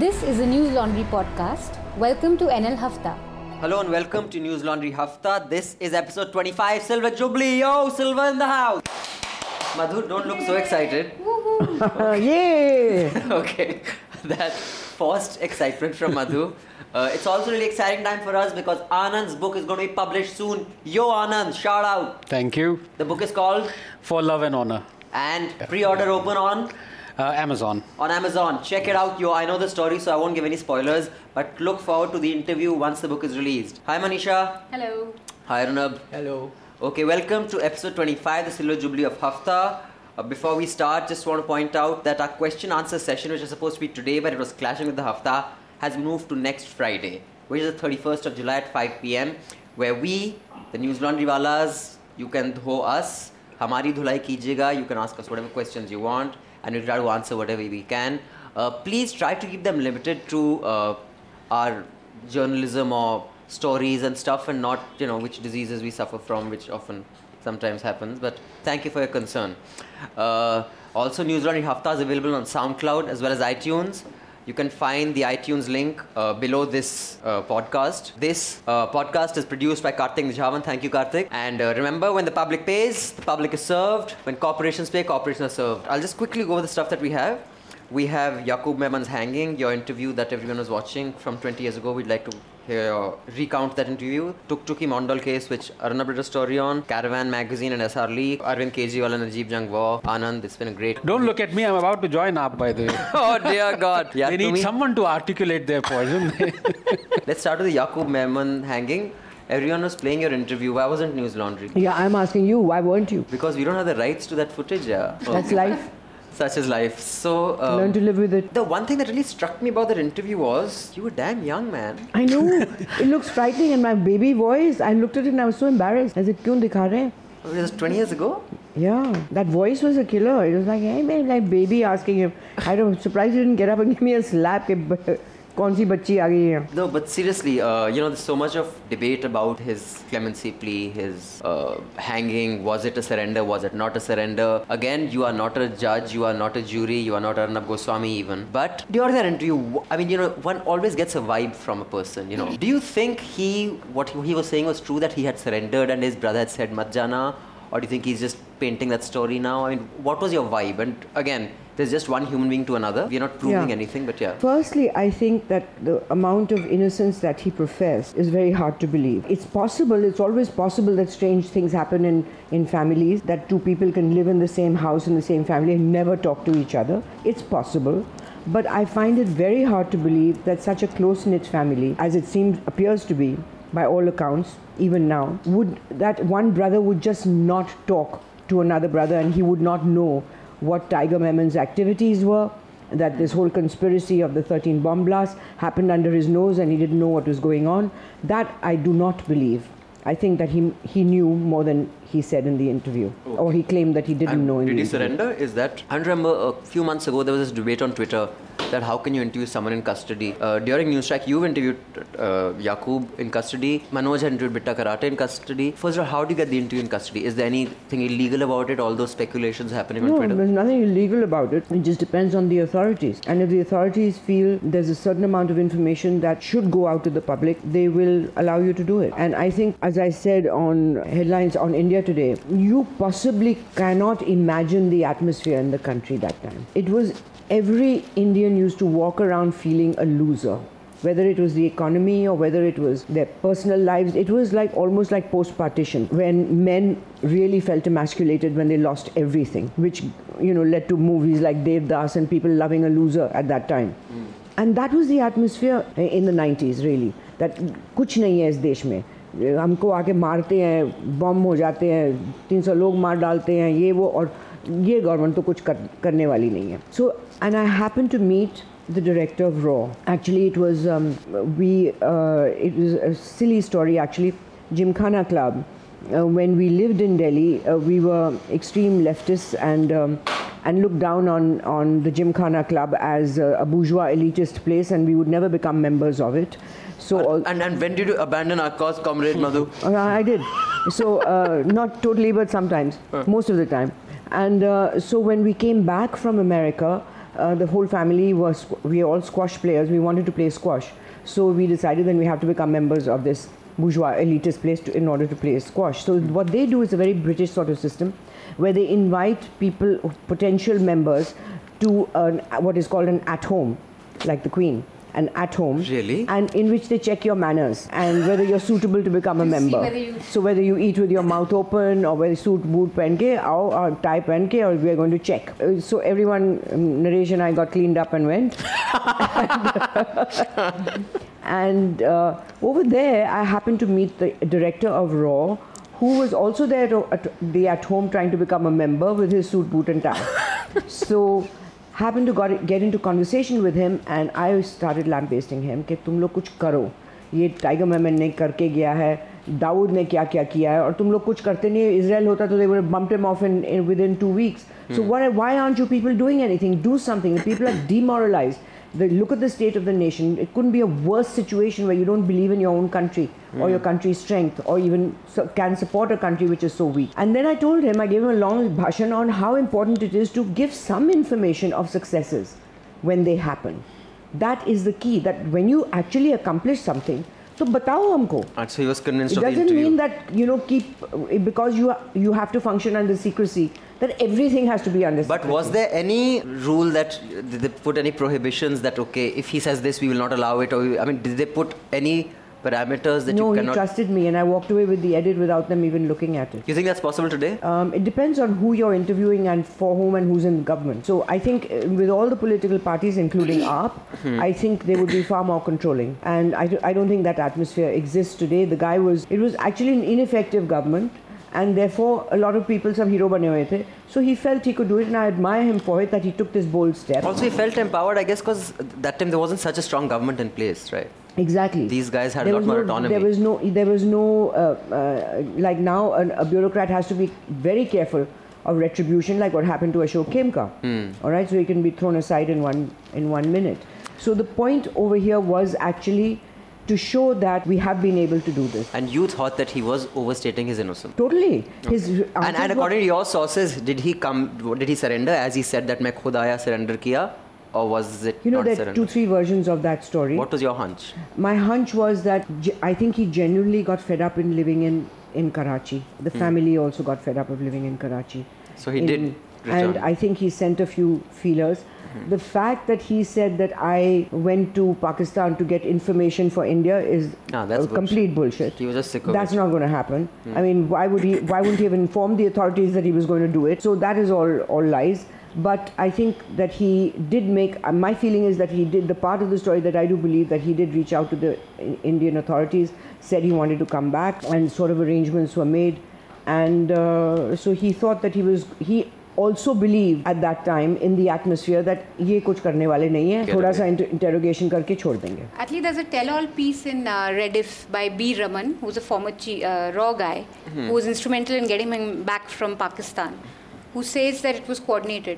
This is a News Laundry podcast. Welcome to NL Hafta. Hello and welcome to News Laundry Hafta. This is episode 25, Silver Jubilee. Yo, Silver in the house. Madhu, don't look so excited. Woohoo! Yay! okay, that forced excitement from Madhu. Uh, it's also really exciting time for us because Anand's book is going to be published soon. Yo, Anand, shout out. Thank you. The book is called For Love and Honor. and pre-order open on Uh, Amazon. on Amazon. Check it out, yo. I know the story, so I won't give any spoilers. But look forward to the interview once the book is released. Hi, Manisha. Hello. Hi, Arunab. Hello. Okay, welcome to episode 25, the Silver Jubilee of Hafta. Uh, before we start, just want to point out that our question answer session, which was supposed to be today, but it was clashing with the Hafta, has moved to next Friday, which is the 31st of July at 5 pm, where we, the News Laundry Walas, you can dho us, hamari dhulai kijega, you can ask us whatever questions you want, and we'll try to answer whatever we can. Uh, please try to keep them limited to uh, our journalism or stories and stuff and not you know which diseases we suffer from which often sometimes happens. But thank you for your concern. Uh, also news Laundry hafta is available on soundcloud as well as itunes you can find the itunes link uh, below this uh, podcast. This uh, podcast is produced by karthik nijavan thank you karthik. And uh, remember when the public pays the public is served. When corporations pay corporations are served. I'll just quickly go over the stuff that we have. We have Yaqub Memon's Hanging, your interview that everyone was watching from 20 years ago. We'd like to hear, recount that interview. Tuktuki Mondal case, which Arnab did a story on. Caravan Magazine and Essar Leaks. Arvind Kejriwal and Najeeb Jung War. Anand, it's been a great. Don't look at me, I'm about to join up, by the way. oh dear God. Yeah, they need me- someone to articulate their poison. Let's start with the Yaqub Memon Hanging. Everyone was playing your interview. Why wasn't News Laundry? Yeah, I'm asking you, why weren't you? Because we don't have the rights to that footage, yeah. That's life. Such is life. So, um, Learn to live with it. the one thing that really struck me about that interview was you were damn young, man. I know. it looks frightening and my baby voice, I looked at it and I was so embarrassed. I said, kyun dikha rahe? It was 20 years ago. Yeah, that voice was a killer. It was like, hey, man, like baby asking him. I don't surprised he didn't get up and give me a slap. No, but seriously, uh, you know, there's so much of debate about his clemency plea, his uh, hanging. Was it a surrender? Was it not a surrender? Again, you are not a judge, you are not a jury, you are not Arnab Goswami even. But during that interview, I mean, you know, one always gets a vibe from a person, you know. Do you think he, what he was saying was true that he had surrendered and his brother had said Majjana? Or do you think he's just painting that story now? I mean, what was your vibe? And again, there's just one human being to another. We're not proving Yeah. anything, but yeah. Firstly, I think that the amount of innocence that he professed is very hard to believe. It's possible, it's always possible that strange things happen in, in families, that two people can live in the same house in the same family and never talk to each other. It's possible. But I find it very hard to believe that such a close knit family, as it seems appears to be by all accounts, even now, would that one brother would just not talk to another brother and he would not know what Tiger Memon's activities were, that this whole conspiracy of the 13 bomb blasts happened under his nose and he didn't know what was going on. That I do not believe. I think that he, he knew more than he said in the interview, or he claimed that he didn't And know in did the he interview. surrender? Is that? I remember a few months ago there was this debate on Twitter that how can you interview someone in custody? Uh, during News Track, you've interviewed uh, Yaqub in custody. Manoj had interviewed Bitta Karate in custody. First of all, how do you get the interview in custody? Is there anything illegal about it? All those speculations happening on No, Twitter. there's nothing illegal about it. It just depends on the authorities. And if the authorities feel there's a certain amount of information that should go out to the public, they will allow you to do it. And I think, as I said on headlines on India today, you possibly cannot imagine the atmosphere in the country that time. It was every Indian used to walk around feeling a loser. Whether it was the economy or whether it was their personal lives, it was like almost like post partition when men really felt emasculated when they lost everything, which you know led to movies like Devdas and people loving a loser at that time. Mm. And that was the atmosphere eh, in the 90s, really. That kuch nahi hai is desh mein. हमको आके मारते हैं बम हो जाते हैं 300 लोग मार डालते हैं ये वो और ये गवर्नमेंट तो कुछ कर, करने वाली नहीं है so and I happen to meet the director of Raw. Actually, it was um, we. Uh, it was a silly story. Actually, Gymkhana Club. Uh, when we lived in Delhi, uh, we were extreme leftists and um, and looked down on on the Gymkhana Club as a, a bourgeois elitist place, and we would never become members of it. So all, And, and when did you abandon our cause, Comrade Madhu? uh, I did. So uh, not totally, but sometimes, most of the time. And uh, so when we came back from America, uh, the whole family was we are all squash players. We wanted to play squash, so we decided then we have to become members of this bourgeois elitist place to, in order to play squash. So what they do is a very British sort of system, where they invite people, potential members, to an, what is called an at home, like the Queen. An at home, Really? and in which they check your manners and whether you're suitable to become a To see member. whether you- So whether you eat with your mouth open or whether suit boot pen ke or, or tie pen ke or we are going to check. Uh, So everyone, um, Naresh and I got cleaned up and went. and uh, over there, I happened to meet the director of Raw, who was also there to, at the at home trying to become a member with his suit, boot, and tie. so happened to got, get into conversation with him, and I started lambasting him कि तुम लोग कुछ करो ये tiger Memon ने करके गया है दाऊद ने क्या क्या किया है और तुम लोग कुछ करते नहीं इसराइल होता तो they would have bumped him off in, in within two weeks so why, why aren't you people doing anything do something the people are demoralized the, look at the state of the nation it couldn't be a worse situation where you don't believe in your own country or your country's strength or even so, can support a country which is so weak and then i told him i gave him a long bhashan on how important it is to give some information of successes when they happen that is the key that when you actually accomplish something तो बताओ हमको And so he was convinced it of the doesn't interview. mean that you know keep because you you have to function under secrecy that everything has to be under But was there any rule that did they put any prohibitions that okay, if he says this, we will not allow it? Or I mean, did they put any parameters that no you he trusted me and i walked away with the edit without them even looking at it You think that's possible today? um, it depends on who you're interviewing and for whom and who's in government. So I think uh, with all the political parties, including AAP, I think they would be far more controlling. And I, do, I don't think that atmosphere exists today. The guy was, it was actually an ineffective government. And therefore, a lot of people, some hero bane hue the. So he felt he could do it, and I admire him for it that he took this bold step. Also, he felt empowered, I guess, because that time there wasn't such a strong government in place, right? Exactly. These guys had a lot more no, autonomy. There was no, there was no, uh, uh, like now an, a bureaucrat has to be very careful of retribution, like what happened to Ashok Khemka. Hmm. All right, so he can be thrown aside in one in one minute. So the point over here was actually to show that we have been able to do this. And you thought that he was overstating his innocence. Totally. His And, answers and were- according to your sources, did he come? Did he surrender as he said that "मैं खुद आया surrender किया," or was it you know, not there are surrender? two, three versions of that story. What was your hunch? My hunch was that ge- I think he genuinely got fed up in living in, in Karachi. The family also got fed up of living in Karachi. Hmm. So he In- did and. I think he sent a few feelers. Hmm. The fact that he said that I went to Pakistan to get information for India is Ah, that's a complete bullshit. He was just sick of That's it. not going to happen. Hmm. I mean, why would he? Why wouldn't he have informed the authorities that he was going to do it? So that is all all lies. But I think that he did make. Uh, my feeling is that he did the part of the story that I do believe that he did reach out to the Indian authorities, said he wanted to come back, and sort of arrangements were made, and uh, so he thought that he was he. Also believed at that time in the atmosphere that ये कुछ करने वाले नहीं है Get थोड़ा away. सा interrogation करके छोड़ देंगे Actually, there's a tell-all piece in uh, Rediff by B. Raman, who's a former chi- uh, Raw guy, who was instrumental in getting him back from Pakistan, who says that it was coordinated.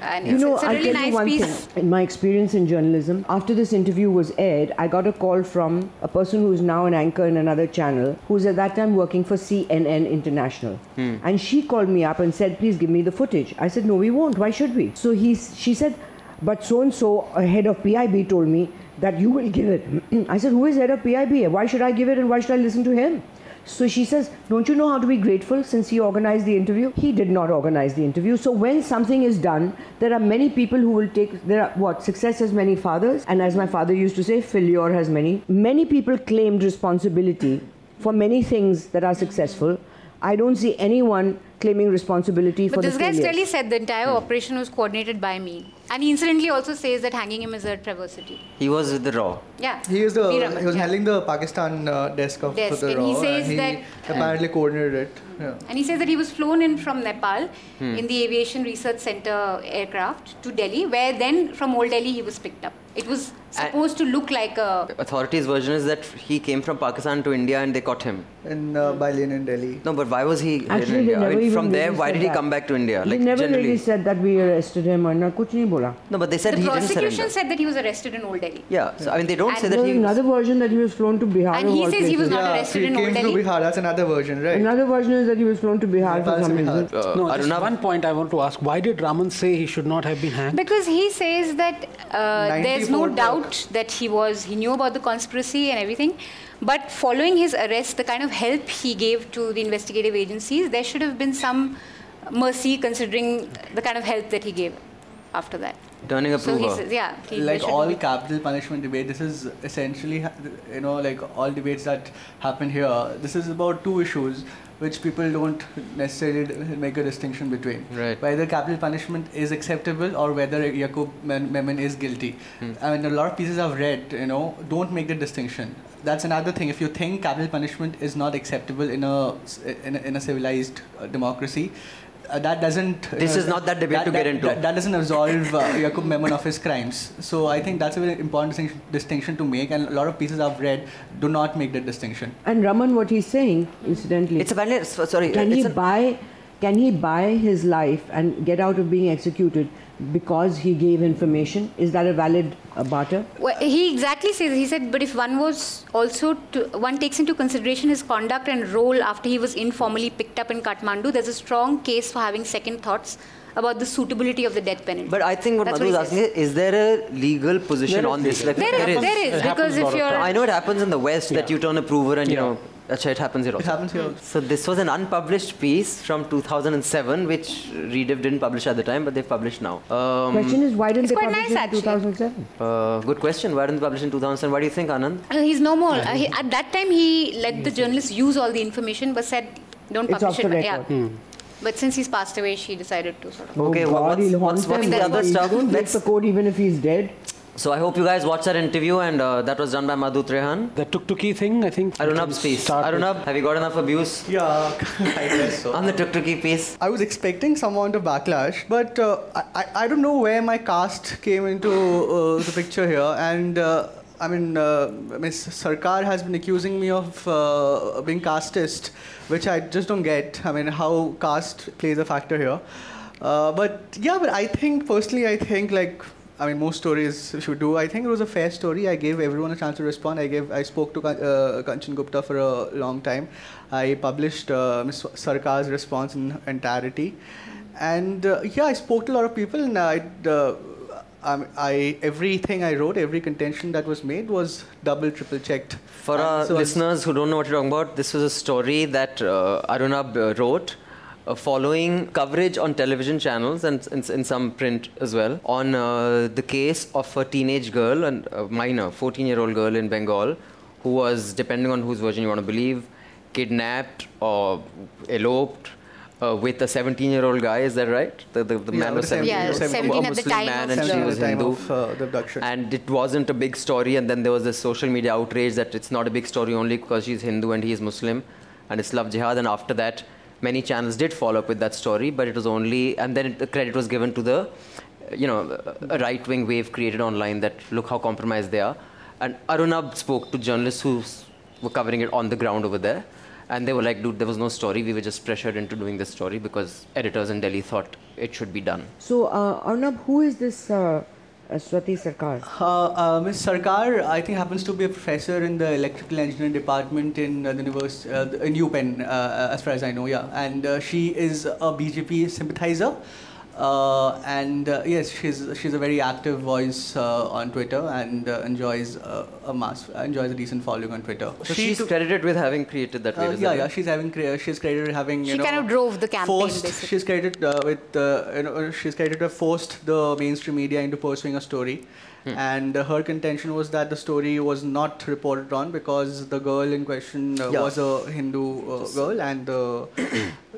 uh, and You it's, know, it's a I'll really tell you one piece. thing. In my experience in journalism, after this interview was aired, I got a call from a person who is now an anchor in another channel, who's at that time working for CNN International. Hmm. And she called me up and said, "Please give me the footage." I said, "No, we won't. Why should we?" So he, she said, "But so and so, a head of PIB, told me that you will give it." I said, "Who is head of PIB? Why should I give it? And why should I listen to him?" So she says, Don't you know how to be grateful since he organized the interview? He did not organize the interview. So when something is done, there are many people who will take, there are what? Success has many fathers. And as my father used to say, failure has many. Many people claimed responsibility for many things that are successful. I don't see anyone claiming responsibility for But the this guy clearly said the entire operation was coordinated by me. And he incidentally also says that hanging him is a travesty. He was with the Raw. Yeah. He was the Raman, he was yeah. handling the Pakistan uh, desk of Desk, for the and he Raw, says and that- he apparently coordinated it. Yeah. And he says that he was flown in from Nepal Hmm. in the Aviation Research Center aircraft to Delhi, where then from Old Delhi he was picked up. It was supposed to look like a. Authorities' version is that he came from Pakistan to India and they caught him. In uh, Bailen in Delhi. No, but why was he Actually, in India? never I mean, even from there, really why said did he that. come back to India? He Like never generally. really said that we arrested him or na kuch nahi bola. No, but they said The he didn't prosecution surrender. said that he was arrested in Old Delhi. Yeah, so I mean, they don't And say that There's he. another version that he was flown to Bihar. And he all says he was not yeah, arrested he in came Old to Delhi. Bihar. That's another version, right? Another version is that he was flown to Bihar for some reason. No, just one point I want to ask. Why did Raman say he should not have been hanged? Because he says that uh, there's no 94 doubt that he was he knew about the conspiracy and everything, but following his arrest, the kind of help he gave to the investigative agencies, there should have been some mercy considering the kind of help that he gave after that. Turning a So he prover. says, yeah, he, like all be- capital punishment debate this is essentially you know like all debates that happen here this is about two issues which people don't necessarily make a distinction between. Right. whether capital punishment is acceptable or whether Yaqub Mem- Memon is guilty. I mean a lot of pieces I've read you know don't make the distinction. That's another thing. If you think capital punishment is not acceptable in a in a, in a civilized uh, democracy uh, that doesn't. you This know, is not that debate to that, get into. That, that doesn't absolve uh, Yaqub Memon of his crimes. So I think that's a very important distinction, distinction to make, and a lot of pieces I've read do not make that distinction. And Raman, what he's saying, incidentally, It's a valid. Sorry. can it's he an- buy can he buy his life and get out of being executed because he gave information is that a valid uh, barter Well, he exactly says he said, but if one was also to, one takes into consideration his conduct and role after he was informally picked up in Kathmandu, there's a strong case for having second thoughts about the suitability of the death penalty. But I think what That's Madhu what is he asking is, is there a legal position There is on this? legal. Like, there is, there is It happens because if you're. I know it happens in the West that you turn a prover and you know. Achha, it happens here also. It happens here. So this was an unpublished piece from 2007, which Rediff didn't publish at the time, but they've published now. Um, question is why didn't It's they publish nice, in actually. 2007 uh, good question. Why didn't they publish in 2007? What do you think, Anand? Uh, he's no more. Uh, he, at that time, he let the journalists use all the information, but said, "Don't It's publish off it." the but- yeah. record. But since he's passed away, she decided to sort of. Okay, oh wha- God, what's- he'll haunt what's- what's the other He stuff? Let's- the code even if he's dead So I hope you guys watched that interview, and uh, that was done by Madhu Trehan. The tuk-tuki thing, I think. Arunab's piece. Start with- Arunab, have you got enough abuse Yeah, I guess so. on the tuk-tuki piece? I was expecting some amount of backlash, but uh, I, I, I don't know where my caste came into uh, the picture here. And uh, I mean, uh, Ms. Sarkar has been accusing me of uh, being casteist, which I just don't get. I mean, how caste plays a factor here. Uh, but yeah, but I think personally, I think like. I mean, most stories should do. I think it was a fair story. I gave everyone a chance to respond. I gave, I spoke to uh, Kanchan Gupta for a long time. I published uh, Ms. Sarkar's response in entirety, and uh, yeah, I spoke to a lot of people, and I, uh, I, I everything I wrote, every contention that was made was double, triple checked. For And our so listeners who don't know what you're talking about, this was a story that uh, Arunab uh, wrote uh, following coverage on television channels and in, in some print as well on uh, the case of a teenage girl, and a minor, 14 year old girl in Bengal, who was, depending on whose version you want to believe, kidnapped or eloped. Uh, with a 17 year old guy, is that right? The, the, the Yeah, man was 17, Yeah, 17 17 a at the Muslim time man and she was Hindu of uh, the abduction. and it wasn't a big story and then there was this social media outrage that it's not a big story only because she's hindu and he's muslim and it's love jihad and after that many channels did follow up with that story but it was only and then the credit was given to the you know right wing wave created online that look how compromised they are. And arunab spoke to journalists who were covering it on the ground over there and they were like dude there was no story. We were just pressured into doing this story because editors in delhi thought it should be done. So uh, Arnab who is this uh, Swati Sarkar Uh, uh, Ms. Sarkar, I think, happens to be a professor in the electrical engineering department in uh, the university, uh, in UPenn, uh, as far as I know, yeah. And uh, she is a BJP sympathizer. Uh, and uh, yes, she's she's a very active voice uh, on Twitter and uh, enjoys uh, a mass enjoys a decent following on Twitter. so She she's took- credited with having created that uh, yeah, yeah, right? she's having cre- she's credited with having you She know kind of drove the campaign, forced. basically. She's credited uh, with uh, you know she's credited with forced the mainstream media into pursuing a story, and uh, her contention was that the story was not reported on because the girl in question uh, Yeah. was a Hindu uh, girl and the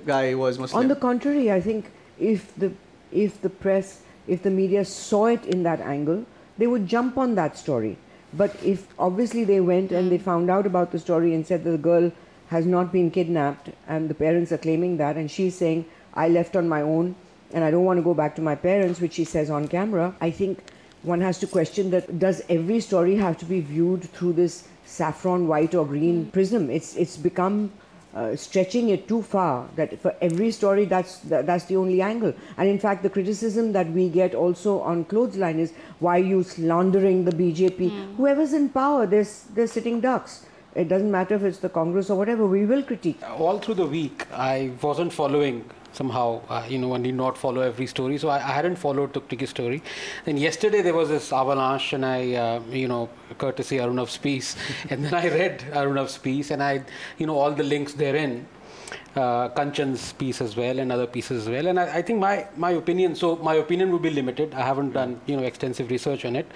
guy was Muslim. On the contrary, I think if the if the press, if the media saw it in that angle, they would jump on that story. But if obviously they went and they found out about the story and said that the girl has not been kidnapped and the parents are claiming that and she's saying, I left on my own and I don't want to go back to my parents, which she says on camera, I think one has to question that does every story have to be viewed through this saffron, white, or green prism? It's it's become uh, stretching it too far that for every story that's that, that's the only angle. And in fact the criticism that we get also on clothesline is why you slandering the bjp mm. whoever's in power they're, they're sitting ducks. It doesn't matter if it's the congress or whatever we will critique. All through the week i wasn't following somehow, uh, you know, one did not follow every story. So I, I hadn't followed Tuktuki's story. Then yesterday there was this avalanche, and I, uh, you know, courtesy Arunav's piece, and then I read Arunav's piece, and I, you know, all the links therein. Uh, Kanchan's piece as well and other pieces as well. And I, I, think my, my opinion, so my opinion would be limited. I haven't done, you know, extensive research on it.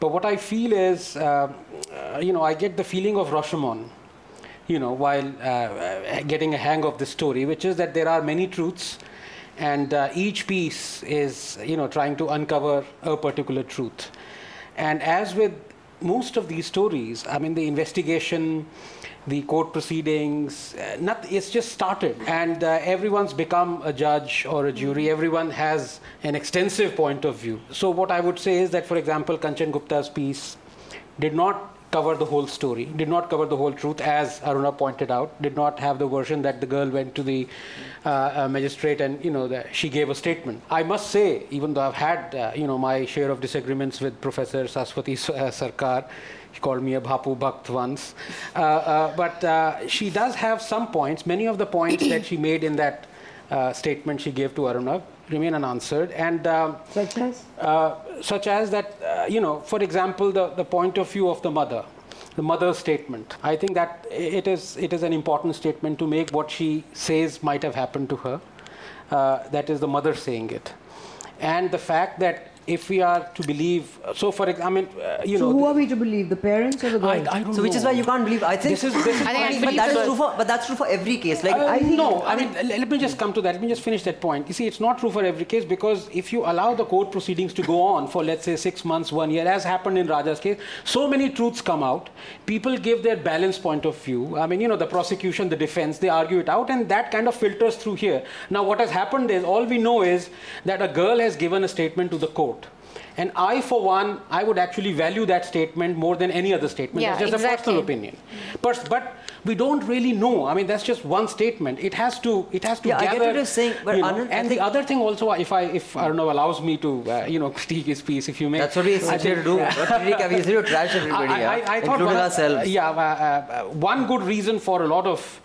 But what I feel is, uh, uh, you know, I get the feeling of Rashomon you know, while uh, uh, getting a hang of the story, which is that there are many truths, and uh, each piece is, you know, trying to uncover a particular truth. And as with most of these stories, I mean, the investigation, the court proceedings, uh, not, it's just started. And uh, everyone's become a judge or a jury. Everyone has an extensive point of view. So, what I would say is that, for example, Kanchan Gupta's piece did not cover the whole story, did not cover the whole truth, as Aruna pointed out, did not have the version that the girl went to the uh, uh, magistrate and, you know, the, she gave a statement. I must say, even though I've had, uh, you know, my share of disagreements with Professor Saswati uh, Sarkar, she called me a Bhapu Bhakt once, uh, uh, but she does have some points, many of the points that she made in that statement she gave to Aruna remain unanswered. And um, such as, uh, such as that, uh, you know, for example, the, the point of view of the mother, the mother's statement. I think that it is it is an important statement to make. What she says might have happened to her. Uh, that is the mother saying it, and the fact that if we are to believe, so for example, I mean, uh, you so know. who are we to believe, the parents or the girl? I, I don't so which is why you can't believe. I think this is. This is I think but that's true for. But that's true for every case. Like uh, I think no. I mean, let me just come to that. Let me just finish that point. You see, it's not true for every case because if you allow the court proceedings to go on for let's say six months, one year, as happened in Raja's case, so many truths come out. People give their balanced point of view. I mean, you know, the prosecution, the defense, they argue it out, and that kind of filters through here. Now, what has happened is all we know is that a girl has given a statement to the court and I, for one, I would actually value that statement more than any other statement. Yeah, that's just exactly. a personal opinion. But, but we don't really know. I mean, that's just one statement. It has to, it has to yeah, gather. I get what you're saying, but you know, and the other thing also, if I, if I don't know, allows me to, uh, you know, critique his piece, if you may. That's what we're here to do. What critique? We're here to trash everybody, I, I, I, I including one, ourselves. yeah, uh, uh, one good reason for a lot of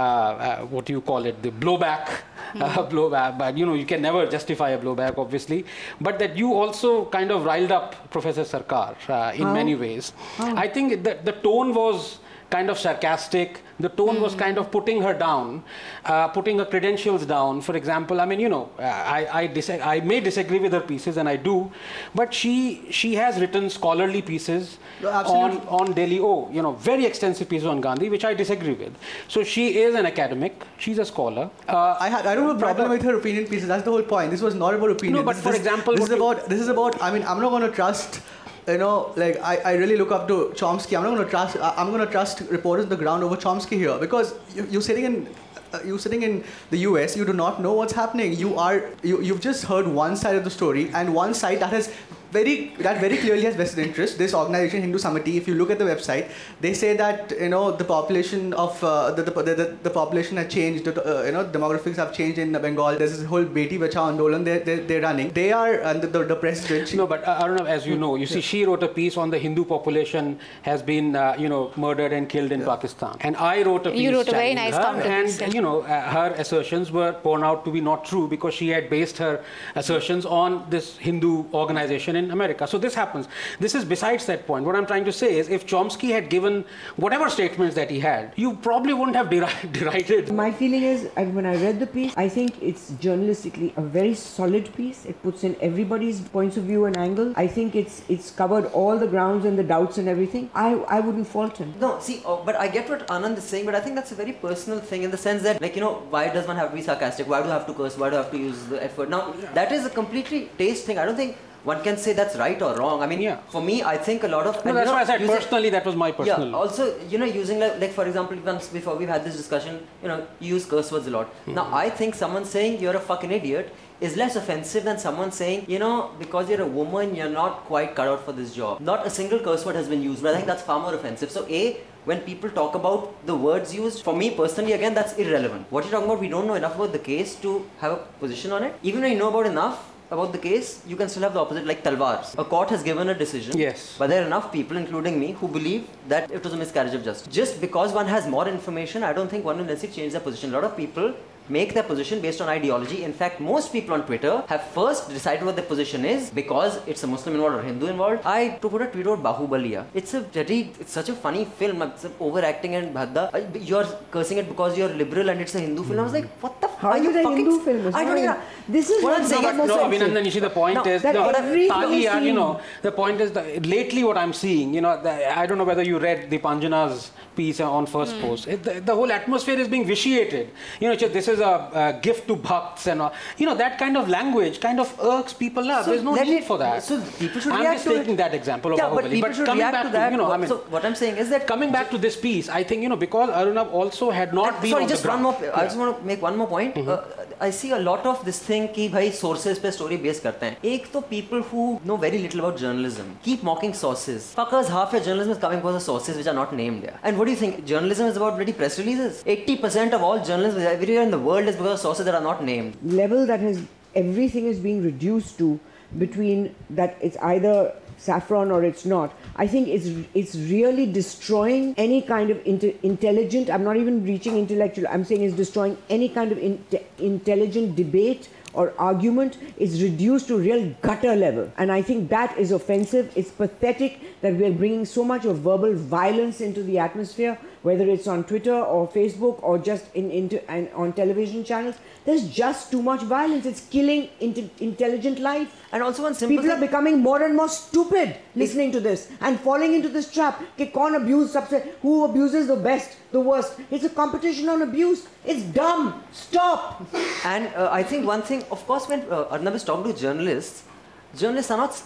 uh, uh, what do you call it, the blowback, mm. uh, blowback. But you know, you can never justify a blowback, obviously. But that you also kind of riled up Professor Sarkar uh, in How? many ways. How? I think that the tone was kind of sarcastic. The tone mm. was kind of putting her down, uh, putting her credentials down. For example, I mean, you know, uh, I I, dis- I may disagree with her pieces, and I do, but she she has written scholarly pieces no, on on Delhi. Oh, you know, very extensive pieces on Gandhi, which I disagree with. So she is an academic. She's a scholar. Uh, I, ha- I don't have a problem with her opinion pieces. That's the whole point. This was not about opinion. No, but this, for example, this is about this is about. I mean, I'm not going to trust you know, like I, I really look up to Chomsky. I'm not going to trust. I'm going to trust reporters on the ground over Chomsky here because you, you're sitting in. Uh, you're sitting in the US. You do not know what's happening. You are. You, you've just heard one side of the story and one side that has very that very clearly has vested interest. This organization, Hindu Samhati, if you look at the website, they say that you know the population of uh, the, the, the, the, population has changed. Uh, you know demographics have changed in Bengal. There's this whole Beti Bachao Andolan they're, they're, they're running. They are and the, the, the president. No, but uh, Arnav, as you know, you see, she wrote a piece on the Hindu population has been uh, you know murdered and killed in yeah. Pakistan, and I wrote a piece. You wrote a very nice her, and you know uh, her assertions were borne out to be not true because she had based her assertions on this Hindu organization in America. So this happens. This is besides that point. What I'm trying to say is if Chomsky had given whatever statements that he had, you probably wouldn't have derided. My feeling is, and when I read the piece, I think it's journalistically a very solid piece. It puts in everybody's points of view and angle. I think it's it's covered all the grounds and the doubts and everything. I, I wouldn't fault him. No, see, oh, but I get what Anand is saying, but I think that's a very personal thing in the sense that, like, you know, why does one have to be sarcastic? Why do I have to curse? Why do I have to use the effort? Now, yeah. that is a completely taste thing. I don't think one can say that's right or wrong. I mean, yeah. for me, I think a lot of. No, that's know, why I said using, personally that was my personal. Yeah. Also, you know, using like, like for example, once before we've had this discussion, you know, you use curse words a lot. Mm-hmm. Now, I think someone saying you're a fucking idiot is less offensive than someone saying, you know, because you're a woman, you're not quite cut out for this job. Not a single curse word has been used, but I think that's far more offensive. So, A, when people talk about the words used, for me personally, again, that's irrelevant. What you're talking about, we don't know enough about the case to have a position on it. Even when you know about enough, about the case, you can still have the opposite, like Talwars. A court has given a decision. Yes. But there are enough people, including me, who believe that it was a miscarriage of justice. Just because one has more information, I don't think one will necessarily change their position. A lot of people make their position based on ideology. In fact, most people on Twitter have first decided what their position is because it's a Muslim involved or Hindu involved. I to put a tweet about Bahubaliya. It's a very, it's such a funny film. It's overacting and bhadda. You're cursing it because you're liberal and it's a Hindu film. I was like, what the? f- How are you it a fucking? Hindu film? It's I don't a- even. This is what what I'm saying. no, is- but No. Abhinandan, you see, the point No, is, that no, every Tali, film uh, you know, the point is that lately what I'm seeing, you know, the, I don't know whether you read the Panjana's piece on first Hmm. post. It, the, the whole atmosphere is being vitiated. You know, this is a, a gift to bhakts and all. You know, that kind of language kind of irks people up. So There's no let need it- for that. so people should I'm react just to it. taking that example of Yeah, but Bahubali. people should coming react back to that. you know, I What- mean, so what I'm saying is that coming back to this piece, I think, you know, because Arunab also had not And been sorry, on just the one ground. more. I just want to make one more point. Uh, I see a lot of this thing कि भाई sources पे story base करते हैं. एक तो people who know very little about journalism keep mocking sources. Fuckers, half your journalism is coming because of sources which are not named there. And what do you think? Journalism is about bloody press releases. 80% of all journalism everywhere in the world is because of sources that are not named. level that has everything is being reduced to between that it's either saffron or it's not. I think it's it's really destroying any kind of inte- intelligent i'm not even reaching intellectual i'm saying it's destroying any kind of inte- intelligent debate or argument is reduced to real gutter level. And i think that is offensive. It's pathetic that we are bringing so much of verbal violence into the atmosphere whether it's on Twitter or Facebook or just in, into and on television channels. There's just too much violence. It's killing in, intelligent life. And also on simple people are becoming more and more stupid listening to this and falling into this trap. Abuse who abuses the best, the worst. It's a competition on abuse. It's dumb. Stop. and uh, I think one thing, of course, when uh, Arnab is talking to journalists, journalists are not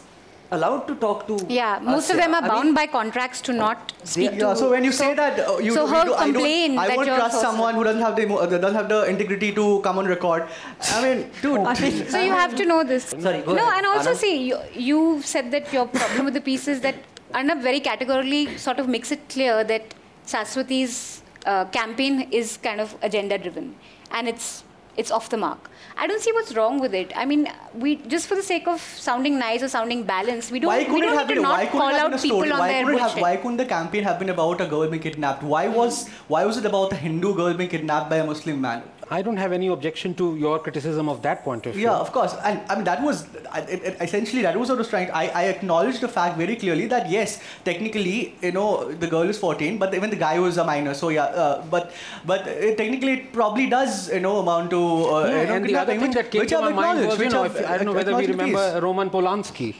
allowed to talk to. Yeah, most us, of them yeah. are I bound mean, by contracts to not speak Yeah, to. So when you say that uh, you, so her do, I complaint don't, I won't trust someone who doesn't have the uh, doesn't have the integrity to come on record. I mean, dude. So you have to know this. Sorry, go no, ahead. and also Anand? see, you, you said that your problem with the piece is that Arnab very categorically sort of makes it clear that Saswati's uh, campaign is kind of agenda driven, and it's it's off the mark. I don't see what's wrong with it. I mean, we just for the sake of sounding nice or sounding balanced, we don't why we couldn't it have to been? Why call it have been out a story? people on Why their couldn't, have, why couldn't the campaign have been about a girl being kidnapped? Why was why was it about a Hindu girl being kidnapped by a Muslim man? I don't have any objection to your criticism of that point of view. Yeah, of course. And I mean, that was it, it, essentially that was what I was trying. I, I acknowledged the fact very clearly that yes, technically, you know, the girl is 14, but even the guy was a minor. So yeah, uh, but but uh, technically, it probably does, you know, amount to. Uh, Yeah, you know, and the other thing which- that came to my mind was, you know, if, I don't know whether we remember. Roman Polanski.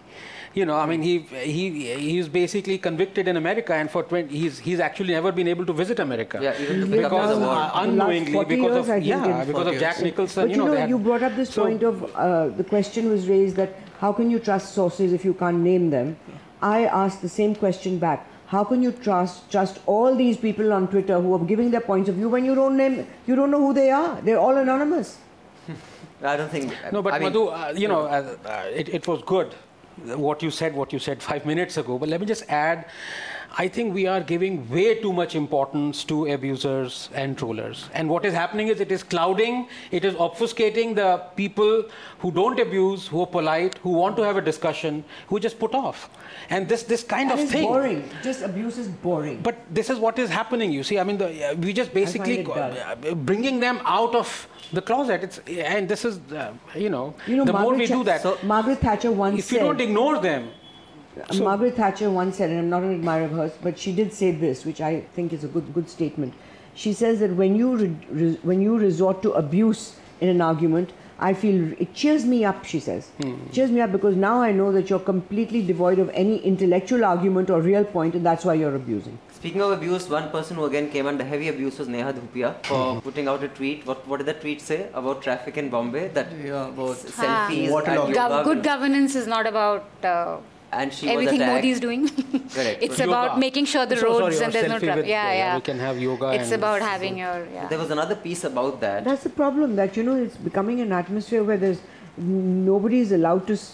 You know, I mean, he he he was basically convicted in America, and for 20, he's he's actually never been able to visit America. Yeah, even to because his award. uh, The last unknowingly, because years, of think, yeah, because of Jack years. Nicholson. But you you know, know, they had- you brought up this so- point of uh, the question was raised that how can you trust sources if you can't name them? I asked the same question back. How can you trust trust all these people on Twitter who are giving their points of view when you don't name you don't know who they are? They're all anonymous. I don't think. No, but I mean, Madhu, uh, you know, uh, uh, it, it was good what you said, what you said five minutes ago. But let me just add, I think we are giving way too much importance to abusers and trollers. And what is happening is it is clouding, it is obfuscating the people who don't abuse, who are polite, who want to have a discussion, who just put off. And this this kind And of thing. boring. Just abuse is boring. But this is what is happening. You see, I mean, the, uh, we just basically uh, bringing them out of the closet. It's and this is, uh, you know, you know, the more Margaret we do that, Margaret Thatcher once if you don't ignore them, Uh, Margaret Thatcher once said, and I'm not an admirer of hers, but she did say this, which I think is a good good statement. She says that when you re- re- when you resort to abuse in an argument, I feel it cheers me up. She says, cheers me up because now I know that you're completely devoid of any intellectual argument or real point, and that's why you're abusing. Speaking of abuse, one person who again came under heavy abuse was Neha Dhupia for putting out a tweet. What what did that tweet say about traffic in Bombay? That Yeah, about s- selfies. Waterlogging. and Gov- good governance is not about uh, And she everything was. Modi is doing. Correct. it's Yoga. about making sure the So roads or and there's no traffic. with, Yeah, uh, yeah. we can have yoga It's and- about having your yeah. There was another piece about that. That's the problem that you know it's becoming an atmosphere where there's nobody is allowed to s-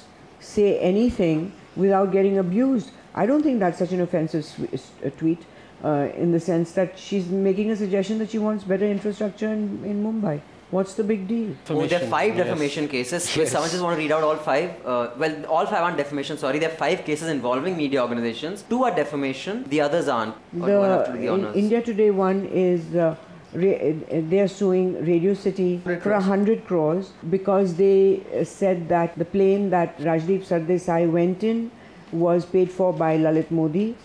say anything without getting abused. I don't think that's such an offensive sw- s- uh, tweet. Uh, in the sense that she's making a suggestion that she wants better infrastructure in, in Mumbai. What's the big deal? Oh, there are five yes. defamation cases. Will Yes. someone just want to read out all five? Uh, well, all five aren't defamation, sorry. There are five cases involving media organizations. Two are defamation, the others aren't. Or have to do The the in? India Today one is uh, ra- uh, they are suing Radio City for a hundred crores because they uh, said that the plane that Rajdeep Sardesai went in was paid for by Lalit Modi,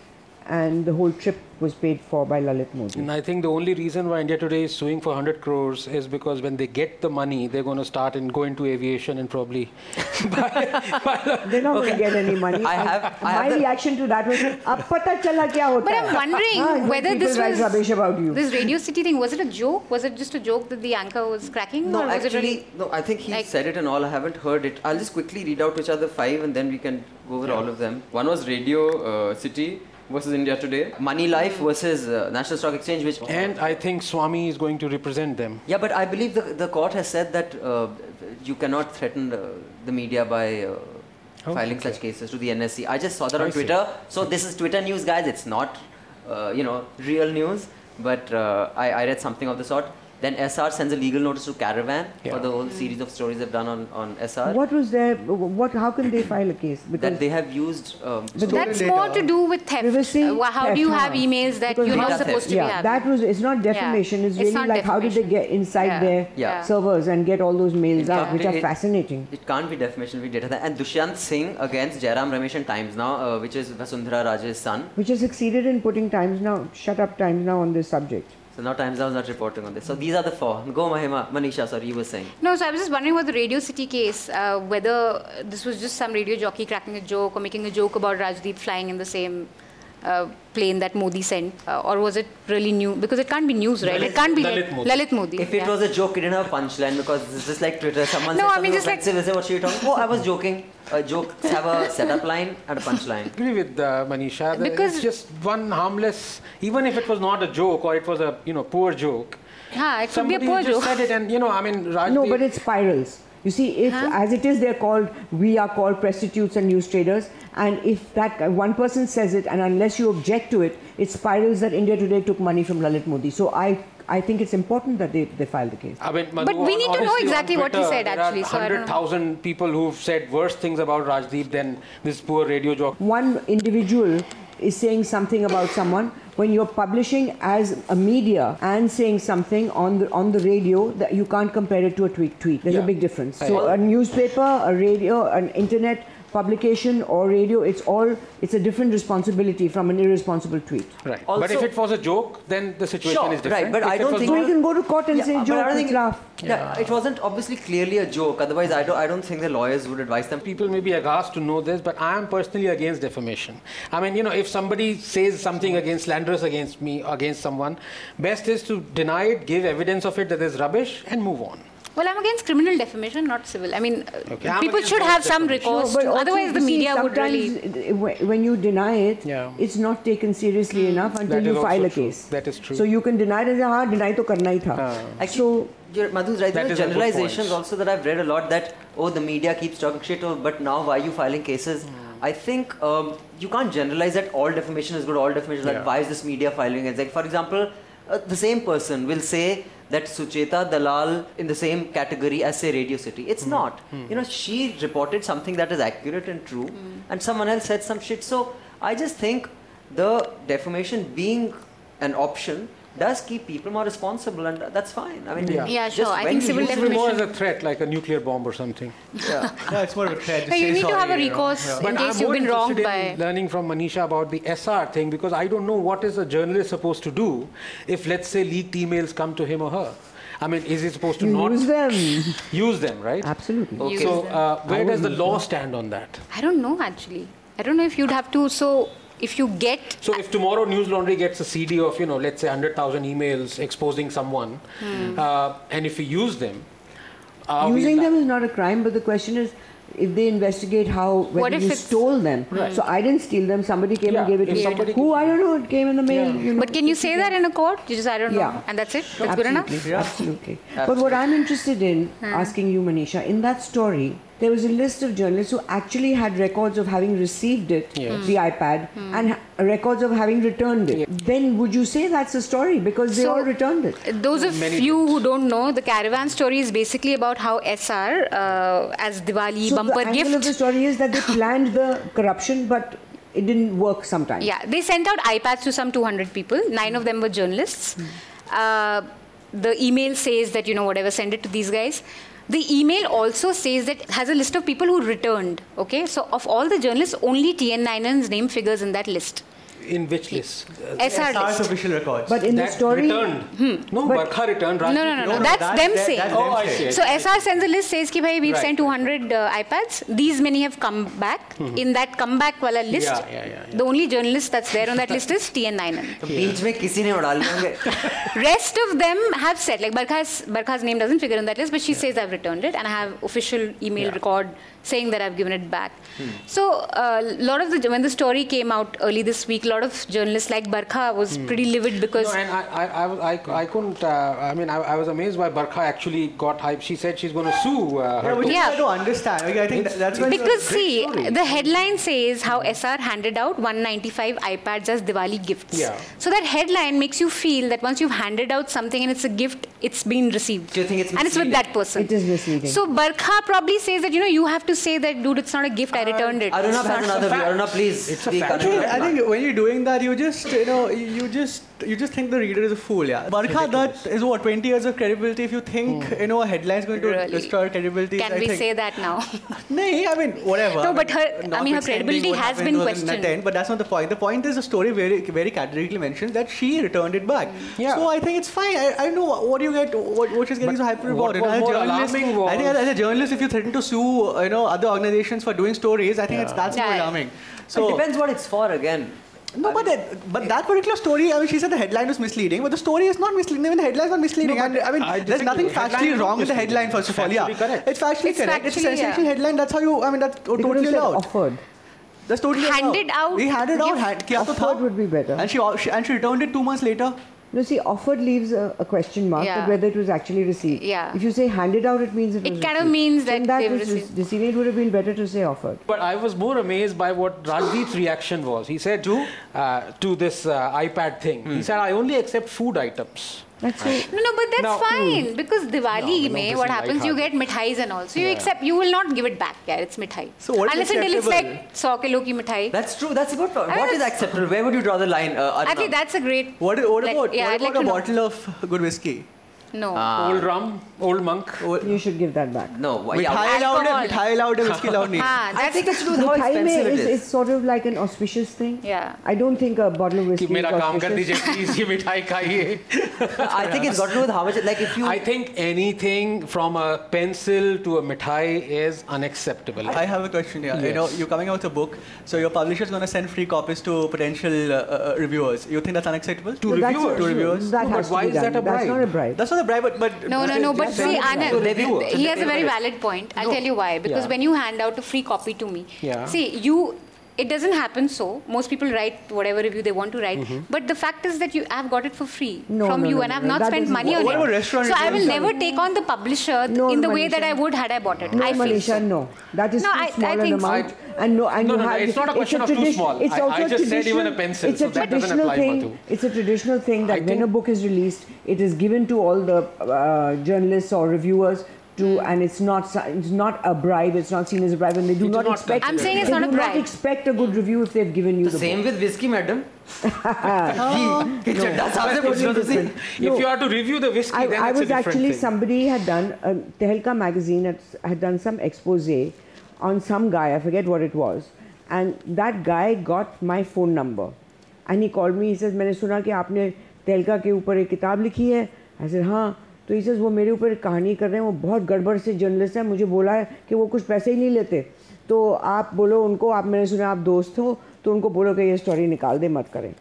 and the whole trip was paid for by Lalit Modi. And I think the only reason why India Today is suing for 100 crores is because when they get the money, they're going to start and go into aviation and probably They're not going to get any money. I have- I My have the- reaction to that was, "Ab pata chala kya hota But? I'm wondering हाँ, when whether this was rubbish about you. this Radio City thing. Was it a joke? Was it just a joke that the anchor was cracking? No, or was it actually, really, no. I think he like- said it and all. I haven't heard it. I'll just quickly read out which are the five, and then we can go over all of them. One was Radio uh, City versus India Today. Money Life versus uh, National Stock Exchange, which and I think Swami is going to represent them. yeah, but I believe the the court has said that uh, you cannot threaten the, the media by. Uh, Oh, filing okay. such cases to the NSC. I just saw that I on see. Twitter. So this is Twitter news, guys. It's not, uh, you know, real news. But uh, I, I read something of the sort. Then Essar sends a legal notice to Caravan for the whole series of stories they've done on, on Essar. What was their? What? How can they file a case? that they have used. Um, But That's data. more to do with theft. Privacy, Uh, wha- how theft, do you huh? have emails that Because you're not supposed theft. to yeah, be having? that was. It's not defamation. It's, It's really not like how did they get inside Yeah. their Yeah. servers and get all those mails out, which be- are it- fascinating. it can't be defamation, we data. And Dushyant Singh against Jairam Ramesh and Times now, uh, which is Vasundhara Raje's son. Which has succeeded in putting Times now, shut up Times now on this subject. So now Times now is not reporting on this. So these are the four. Go Mahima, Manisha, sorry, you were saying. No, so I was just wondering about the Radio City case, uh, whether this was just some radio jockey cracking a joke or making a joke about Rajdeep flying in the same plane that Modi sent, uh, or was it really new? Because it can't be news, right? Lalit- it can't be Lalit like Modi. Lalit Modi. If it yeah. was a joke, it didn't have a punchline because it's just like Twitter. Someone No, said I something mean, just like- offensive, they say, what you talking? Oh, I was joking. Uh, jokes have a setup line and a punchline. agree with uh, Manisha. that Because- it's just one harmless, even if it was not a joke or it was a you know poor joke. Huh, it could be a Somebody poor just joke. said it, and you know, I mean, Rajdeep, No, but it spirals. You see, if as it is, they're called, we are called prostitutes and news traders. And if that one person says it, and unless you object to it, it spirals that India Today took money from Lalit Modi. So I, I think it's important that they, they file the case. I mean, But we need to know honestly, on exactly what he said, there actually, Are so I don't know. 100,000 people who've said worse things about Rajdeep than this poor radio jockey. One individual is saying something about someone. When you're publishing as a media and saying something on the on the radio, that you can't compare it to a tweet. Tweet. There's a big difference. So agree. a newspaper, a radio, an internet publication or radio, it's all it's a different responsibility from an irresponsible tweet. Right. but if it was a joke, then the situation Sure, is different. right, but If I it don't think- So you can go to court and Yeah, say, but I "Joke, don't think- laugh." Yeah, it wasn't obviously clearly a joke. Otherwise, I don't, I don't think the lawyers would advise them. people may be aghast to know this, but I am personally against defamation. I mean, you know, if somebody says something against slanderous against me, against someone, best is to deny it, give evidence of it that is rubbish, and move on. Well, I'm against criminal defamation, not civil. I mean, uh, okay. people should have some recourse. Sure, otherwise, the media see, would really. When you deny it, yeah. it's not taken seriously hmm. enough until you file a case. That is true. So you can deny it. Ah, deny to karna hi tha. Actually, so, Madhu's right. There are generalizations also that I've read a lot that, oh, the media keeps talking shit, oh, but now why are you filing cases? Mm. I think um, you can't generalize that all defamation is good, all defamation is yeah. like, why is this media filing? it? like, for example, uh, the same person will say that Sucheta Dalal in the same category as, say, Radio City. It's hmm. not. Hmm. You know, she reported something that is accurate and true, hmm. and someone else said some shit. So I just think the defamation being an option does keep people more responsible, and that's fine. I mean, Yeah. Yeah, just sure. I think civil use It it- would be more as a threat, like a nuclear bomb or something. Yeah. No, it's more of a threat. Just No, you say need to have a sorry, you know. recourse Yeah. in But case I'm you've more been wronged interested in by. learning from Manisha about the Essar thing because I don't know what is a journalist supposed to do if, let's say, leaked emails come to him or her. I mean, is he supposed to you not use them. use them, right? Absolutely. Okay. Use So, uh, where does the law them. stand on that? I don't know actually. I don't know if you'd have to. So if you get. So, if tomorrow News Laundry gets a CD of, you know, let's say 100,000 emails exposing someone, Hmm. uh, and if we use them, are Using li- them is not a crime, but the question is if they investigate how What whether if you stole them. So I didn't steal them. Somebody came Yeah, and gave it if to me. somebody Who I don't know. It came in the mail. Yeah. You know, But can you say that in a court? You just I don't know, Yeah. and that's it. That's good enough. Absolutely, absolutely. But what I'm interested in asking you, Manisha, in that story, there was a list of journalists who actually had records of having received it, Yes. the iPad, and ha- records of having returned it. Then would you say that's a story because they So- all returned it? Those of Many you did. who don't know, the caravan story is basically about how Essar, uh, as Diwali So bumper the angle gift, of the story is that they planned the corruption, but it didn't work sometimes. Yeah, they sent out iPads to some 200 people. Nine of them were journalists. Uh, the email says that, you know, whatever, send it to these guys. The email also says that has a list of people who returned. Okay, so of all the journalists, only TN Ninan's name figures in that list in which list? Essar, uh, Essar's official records. But in that the story, returned. Hmm. No, Barkha returned. No, no, no, no, no, That's, them oh, saying. So Essar sends a list says ki we've right. sent 200 uh, iPads. These many have come back. Mm-hmm. In that comeback wala list, yeah, yeah, yeah, yeah. the only journalist that's there on that list is TN9. Rest of them have said like Barkha's Barkha's name doesn't figure on that list, but she yeah. says I've returned it and I have official email yeah. record saying that I've given it back. So a lot of the when the story came out early this week, a lot of journalists like Barkha was pretty livid because No, and I, I, I, I, I couldn't. Uh, I mean, I, I was amazed why Barkha actually got hype. She said she's going to sue uh, her. yeah, which Yeah. I don't understand. Like, I think It's- that's why it's a because see story. the headline says how Essar handed out 195 iPads as Diwali gifts. Yeah. So that headline makes you feel that once you've handed out something and it's a gift, it's been received. Do you think it's and it's with that person. It is misleading. So Barkha probably says that you know you have to say that dude, it's not a gift. I uh, returned it. Aruna It's has not- another view Aruna please It's a fact. I think when you're doing that, you just you know you just you just think the reader is a fool. Yeah, Barkha, that is what 20 years of credibility. If you think hmm. you know a headline is going to Really? destroy credibility, Can I we think. say that now? No, I mean whatever. No, but her- I mean, her credibility has been to her questioned. 10, but that's not the point. The point is the story very very categorically mentions that she returned it back. Hmm. Yeah. So I think it's fine. I, I know what, what do you get what, what she's getting But so hyper about. was as a more journalist, I think as a journalist, if you threaten to sue you know other organizations for doing stories, I think it's that's more Yeah. alarming. So So it depends what it's for again. No, but that, but that particular story, I mean, she said the headline was misleading, but the story is not misleading. Even the headline is not misleading. No, but and, I mean, I there's nothing factually wrong with the headline. First of all, yeah, correct. it's factually It's correct. it's a factually, yeah. sensational headline. That's how you. I mean, that's they could have totally said allowed. offered. That's totally Handed allowed. out We handed out. gift. Hand, Offered would be better. And she, she and she returned it two months later. No, see, offered leaves a, a question mark Yeah. that whether it was actually received. Yeah. If you say handed out, it means it It was kind of received. means So in that that they've was received. received. It would have been better to say offered. But I was more amazed by what Rajdeep's reaction was. He said to uh, to this uh, iPad thing. He said, "I only accept food items." That's so. No, no, but that's Now- fine because Diwali, No, no, mein, this what is happens? You get lighthearted. mithais and all. So you Yeah. accept, you will not give it back. Yeah, it's mithai. So what is Unless until it's acceptable? like 100 kilo ki mithai. That's true. That's a good point. I What mean, is it's- acceptable? Where would you draw the line, uh, I Aruna? think that's a great. What, what like- about yeah, what I'd like about to a know. bottle of good whiskey? No. Ah. old rum, old monk. Oh, You should give that back. No, why- yeah. Mithai allowed है, Alcohol. mithai allowed है, whiskey allowed नहीं. Ah, I that's think it's to do with how Mithai mein expensive it is, is. it's sort of like an auspicious thing. Yeah. I don't think a bottle of कि whiskey मेरा is काम कर auspicious. दीजिए please ये मिठाई खाइए I think it's got to do with how much. Like if you. I think anything from a pencil to a mithai is unacceptable. I have a question here. You Yes. know, you're coming out with a book, so your publisher's going to send free copies to potential uh, uh, reviewers. You think that's unacceptable? To No, that's- reviewers. To reviewers? That No, but has to why be is done. that a That's bribe? not a bribe. That's not a bribe, but, but No, no, no. But see, Anand, he has a very valid point. I'll tell you why. Because Yeah. when you hand out a free copy to me, Yeah. see, you. It doesn't happen so. Most people write whatever review they want to write, Mm-hmm. but the fact is that you I've got it for free No, from no, you, no, and no, I've not spent money work. on What it. restaurant so I will reviews? never take on the publisher No, in the way that I would had I bought it. No, I feel Manisha, so. no. That is No, too I- I small an think so. amount. And no, and No, you no, no, have, it's not a question of too small. It's I- also I just said even a traditional- pencil, It's so a that doesn't traditional apply, thing. Madhu. It's a traditional thing that when a book is released, it is given to all the uh, journalists or reviewers to, and it's not si- it's not a bribe. It's not seen as a bribe, and they do It is not not expect. I'm saying it's they not a do not bribe. expect a good review if they've given you The the same book. with whiskey, madam. कि चड्डा साहब से पूछ लो Totally तुसी. different. If No. you are to review the whiskey, I, then I it's a was different actually thing. somebody had done uh, Tehelka magazine had, had done some expose on some guy I forget what it was and that guy got my phone number and he called me he says मैंने सुना कि आपने तेलका के ऊपर एक किताब लिखी है I said हाँ तो says वो मेरे ऊपर कहानी कर रहे हैं वो बहुत गड़बड़ से जर्नलिस्ट है मुझे बोला है कि वो कुछ पैसे ही नहीं लेते। तो आप बोलो उनको आप मैंने सुना आप दोस्त हो तो उनको बोलो कि ये स्टोरी निकाल दे मत करें।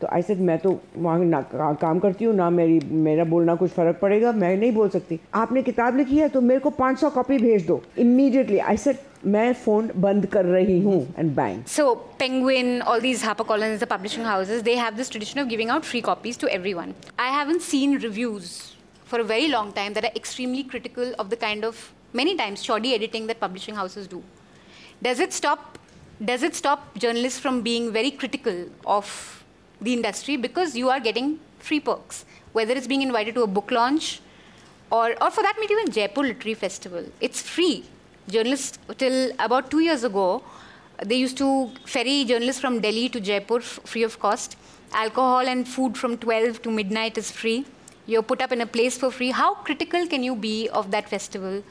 तो आई सेड मैं तो वहाँ ना का, काम करती हूँ ना मेरी मेरा बोलना कुछ फ़र्क पड़ेगा मैं नहीं बोल सकती। आपने किताब लिखी है तो मेरे को 500 कॉपी भेज दो इमीडिएटली आई सेड मैं फ़ोन बंद कर रही हूँ and bang So Penguin, all these HarperCollins, the publishing houses, they have this tradition of giving out free copies to everyone. I haven't seen reviews for a very long time that are extremely critical of the kind of many times shoddy editing that publishing houses do. Does it stop? Does it stop journalists from being very critical of the industry because you are getting free perks, whether it's being invited to a book launch, or, or for that matter, even Jaipur Literary Festival. It's free. Journalists till about two years ago, they used to ferry journalists from Delhi to Jaipur f- free of cost. Alcohol and food from 12 to midnight is free. You're put up in a place for free. How critical can you be of that festival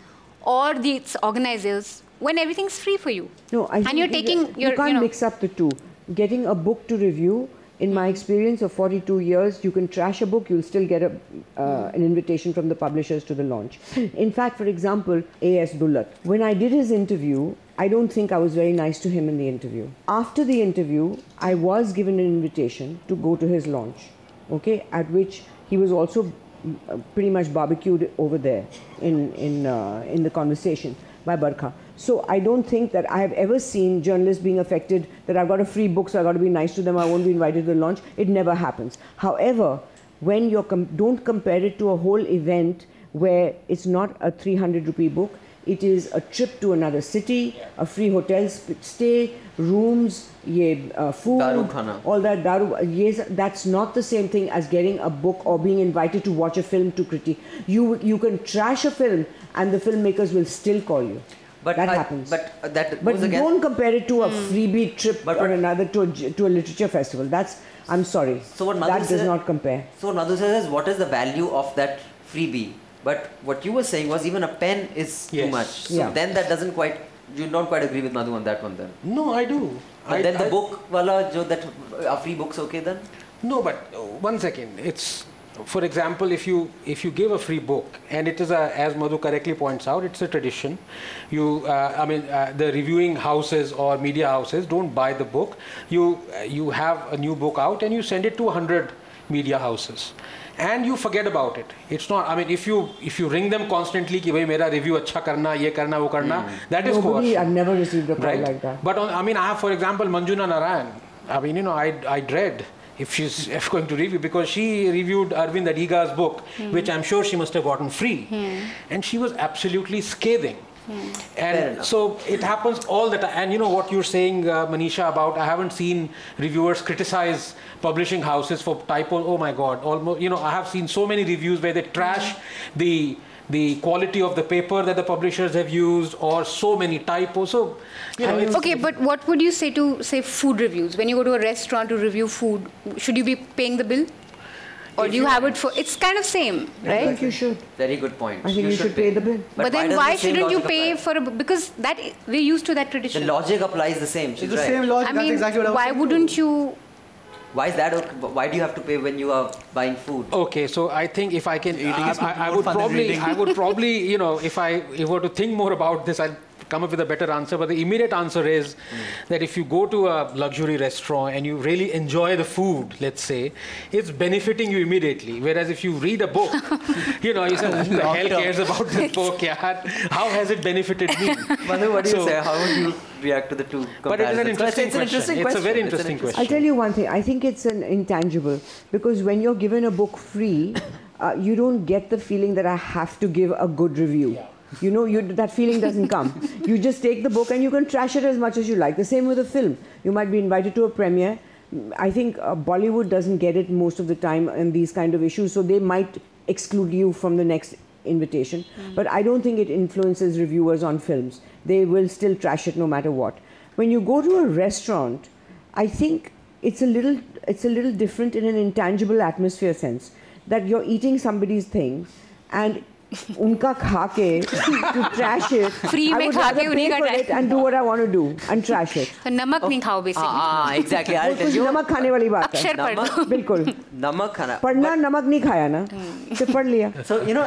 or the its organizers when everything's free for you? No, I and think you're taking you your can't you know, mix up the two. Getting a book to review, in my experience of 42 years, you can trash a book, you'll still get a, uh, an invitation from the publishers to the launch. In fact, for example, A.S. Dulat, when I did his interview, I don't think I was very nice to him in the interview. After the interview, I was given an invitation to go to his launch, okay, at which he was also mm, uh, pretty much barbecued over there in, in, uh, in the conversation by Barkha. So I don't think that I have ever seen journalists being affected that I've got a free book, so I've got to be nice to them, I won't be invited to the launch. It never happens. However, when you com- don't compare it to a whole event where it's not a 300 rupee book, it is a trip to another city, a free hotel sp- stay, rooms, ye, uh, food, Daru all that daru. Yes, that's not the same thing as getting a book or being invited to watch a film to critique. You you can trash a film and the filmmakers will still call you. But that I- happens. but uh, that But goes again- don't compare it to a freebie trip But or what- another to a, j- to a literature festival. That's I'm sorry. So what Madhu that does not compare. So what Madhu says is, what is the value of that freebie? But what you were saying was even a pen is too much. So Yeah. then that doesn't quite. You don't quite agree with Madhu on that one then. No, I do. But I, then the I- book wala jo that are free books okay then? No, but uh, one second. It's for example, if you if you give a free book, and it is a, as Madhu correctly points out, it's a tradition. You, uh, I mean, uh, the reviewing houses or media houses don't buy the book. You uh, you have a new book out and you send it to hundred media houses. And you forget about it it's not I mean if you if you ring them constantly कि भाई मेरा review अच्छा करना ये करना वो करना that is right but I mean I have for example Manjula Narayan I mean you know I I dread if she's if going to review because she reviewed Aravind Adiga's book, hmm. which I'm sure she must have gotten free, hmm. and she was absolutely scathing. Fair And so it happens all the time. And you know what you're saying, uh, Manisha, about I haven't seen reviewers criticize publishing houses for typo. Oh my God! Almost, you know, I have seen so many reviews where they trash the the quality of the paper that the publishers have used, or so many typos. So, you know, it's, Okay, but what would you say to say food reviews? When you go to a restaurant to review food, should you be paying the bill? Or do you you- have it for it's kind of same, right? I think you should. Very good point. I think you should pay the bill. But, then does why shouldn't you pay apply? for a because that we're used to that tradition. The logic applies the same. She's It's the right. same logic. I That's mean, exactly what I was why wouldn't you Why is that? Okay? Why do you have to pay when you are buying food? Okay, so I think if I can, I, I, I would probably. I would probably, you know, if I if were to think more about this, I'll come up with a better answer. But the immediate answer is that if you go to a luxury restaurant and you really enjoy the food, let's say, it's benefiting you immediately. Whereas if you read a book, you know, you say, who the hell cares about this book? Yeah, how has it benefited me? Madhu, what do you So- say? How would you react to the two But it is an interesting it's an interesting question. question. It's a very an interesting question. I'll tell you one thing. I think it's an intangible because when you're given a book free, uh, you don't get the feeling that I have to give a good review. You know, you, that feeling doesn't come. You just take the book and you can trash it as much as you like. The same with a film. You might be invited to a premiere. I think uh, Bollywood doesn't get it most of the time in these kind of issues, so they might exclude you from the next invitation. But I don't think it influences reviewers on films. They will still trash it no matter what. When you go to a restaurant, I think it's a little it's a little different in an intangible atmosphere sense that you're eating somebody's thing and उनका खा के trash it free में खा के उन्हीं का trash and do what I want to do and trash it तो नमक नहीं खाओ बेसिकली हाँ एग्जैक्टली आई टेल यू नमक खाने वाली बात है। अक्षर बिल्कुल। नमक खाना। पढ़ना नमक नहीं खाया ना hmm. तो पढ़ लिया। So you know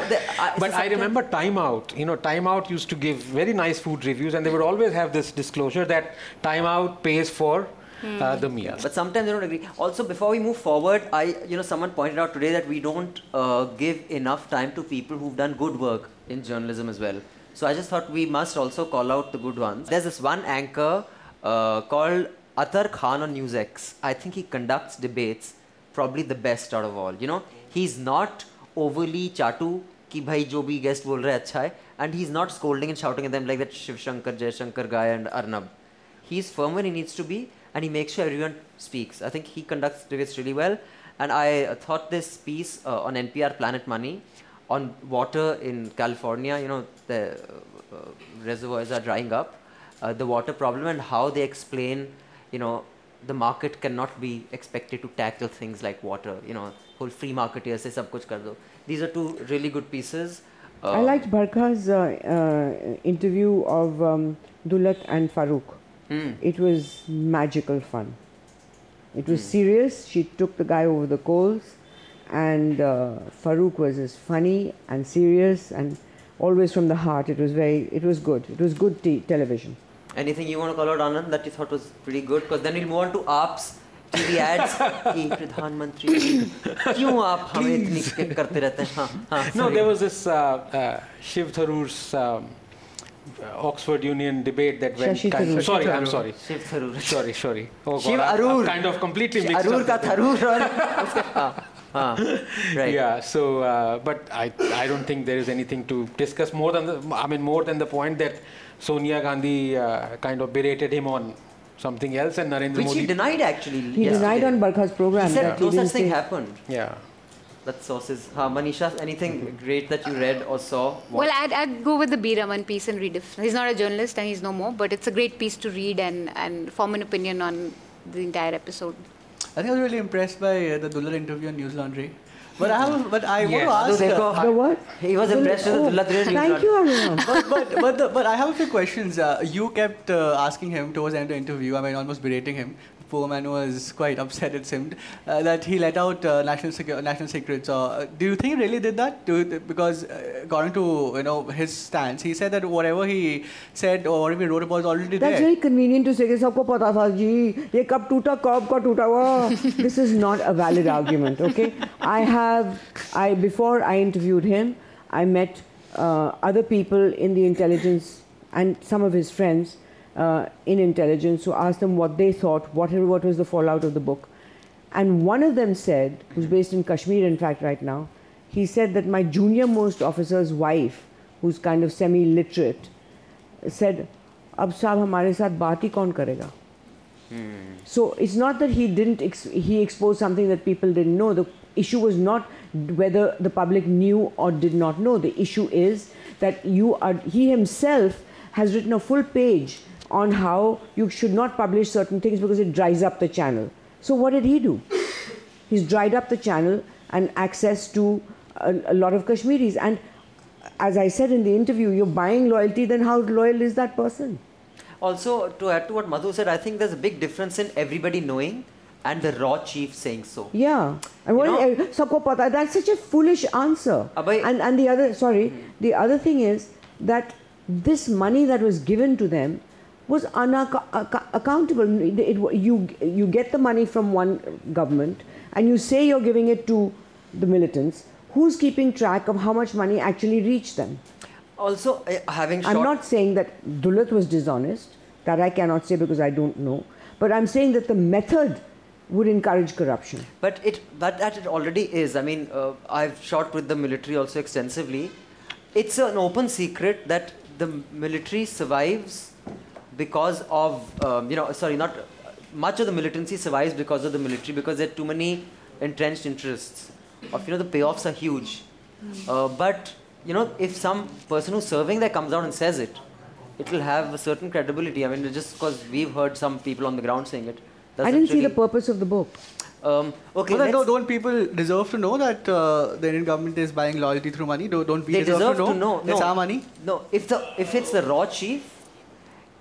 but I remember Time Out you know Time Out used to give very nice food reviews and they would always have this disclosure that Time Out page for Time Out pays for uh, the meal. But sometimes I don't agree. Also, before we move forward, I, you know, someone pointed out today that we don't uh, give enough time to people who've done good work in journalism as well. So I just thought we must also call out the good ones. There's this one anchor uh, called Atar Khan on NewsX. I think he conducts debates probably the best out of all. You know, he's not overly chatu कि भाई जो भी guest बोल रहा है अच्छा है and he's not scolding and shouting at them like that Shiv Shankar, Jay Shankar guy and Arnab. He's firm when he needs to be, and he makes sure everyone speaks. I think he conducts debates really well. And I thought this piece uh, on NPR Planet Money on water in California, you know, the uh, uh, reservoirs are drying up, uh, the water problem, and how they explain, you know, the market cannot be expected to tackle things like water. You know, whole free marketeers say sab kuch kar do. These are two really good pieces. I liked Barkha's uh, interview of um, Dulat and Farouk. hmm. It was magical fun. It was Hmm. serious. She took the guy over the coals, and uh, Farouk was as funny and serious and always from the heart. It was very. It was good. It was good t- television. Anything you want to call out, Anand, that you thought was pretty good? Because then we'll move on to AP's TV ads. कि प्रधानमंत्री जी, क्यों आप हमें इतनी skip करते रहते हैं? हाँ, हाँ, No, sorry. there was this uh, uh, Shiv Tharoor's um, uh, Oxford Union debate that went. Shashi kind, Tharoor. sorry, I'm sorry. Shiv Tharoor. Sorry, sorry. Oh God, Shiv Aroor. kind of completely mixed Aroor ka Tharoor aur uska, ah, ah, right. Yeah. So, uh, but I, I don't think there is anything to discuss more than the, I mean, more than the point that Sonia Gandhi uh, kind of berated him on something else, and Narendra Which Modi. Which he denied actually. He yesterday. denied on Barkha's program. He said no such thing happened. Yeah that sources manisha anything great that you read or saw what? well I'd, I'd go with the b raman piece and read it he's not a journalist and he's no more but it's a great piece to read and, and form an opinion on the entire episode i think i was really impressed by uh, the Dulat interview on news laundry but I, was, but I yes. want to ask. The what? He was impressed with oh, the Thank you, Arun. but but but, but I have a few questions. Uh, you kept uh, asking him towards the end of the interview. I mean, almost berating him Poor man was quite upset. It seemed uh, that he let out uh, national secu- national secrets. Uh, do you think he really did that? Do you, because uh, according to you know his stance, he said that whatever he said or whatever he wrote about is already That's there. very convenient to say कि सबको पता था जी ये कब टूटा कब का टूटा हुआ this is not a valid argument okay I have I before I interviewed him I met uh, other people in the intelligence and some of his friends uh, in intelligence to ask them what they thought, what, what was the fallout of the book. And one of them said, who's based in Kashmir, in fact, right now, he said that my junior most officer's wife, who's kind of semi literate, said, Ab saab hamare saath baati kaun karega? Hmm. So it's not that he didn't ex- he exposed something that people didn't know. The issue was not whether the public knew or did not know. The issue is that you are he himself has written a full page on how you should not publish certain things because it dries up the channel so what did he do he's dried up the channel and access to a, a lot of kashmiris and as i said in the interview you're buying loyalty then how loyal is that person Also, to add to what Madhu said, I think there's a big difference in everybody knowing and the raw chief saying so. Yeah. And what You know- pata. That's such a foolish answer. Abhay- and and the other sorry, the other thing is that this money that was given to them was unaccountable. You you get the money from one government and you say you're giving it to the militants. Who's keeping track of how much money actually reached them? Also, eh, having. I'm not saying that Dulat was dishonest. That I cannot say because I don't know. But I'm saying that the method would encourage corruption. But it that, that it already is. I mean, uh, I've shot with the military also extensively. It's an open secret that the military survives because of um, you know sorry not much of the militancy survives because of the military because there are too many entrenched interests. Of you know the payoffs are huge, uh, but you know if some person who's serving there comes out and says it, it will have a certain credibility. I mean just because we've heard some people on the ground saying it. I doesn't didn't see the purpose of the book. Um, okay, But then let's- don't, don't people deserve to know that uh, the Indian government is buying loyalty through money? Don't, don't we they deserve to know. It's no, our money. No, if the if it's the raw chief,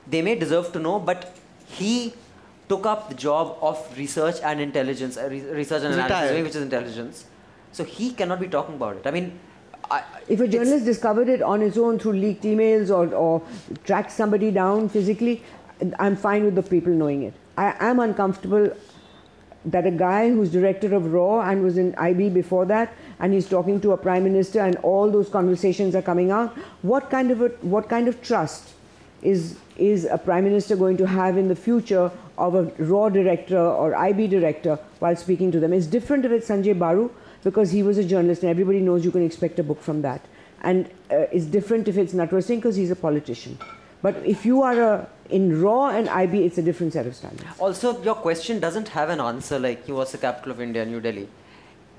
they may deserve to know, but he took up the job of research and intelligence, uh, re- research and He's analysis, retired. which is intelligence. So he cannot be talking about it. I mean, I, If a journalist discovered it on his own through leaked emails or, or tracked somebody down physically, I'm fine with the people knowing it. I am uncomfortable that a guy who's director of RAW and was in IB before that, and he's talking to a prime minister, and all those conversations are coming out. What kind of a, what kind of trust is is a prime minister going to have in the future of a RAW director or IB director while speaking to them? It's different if it's Sanjay Baru because he was a journalist and everybody knows you can expect a book from that. and uh, it's different if it's Natwar Singh because he's a politician. But if you are a, in RAW and IB, it's a different set of standards. Also, your question doesn't have an answer like he was the capital of India, New Delhi.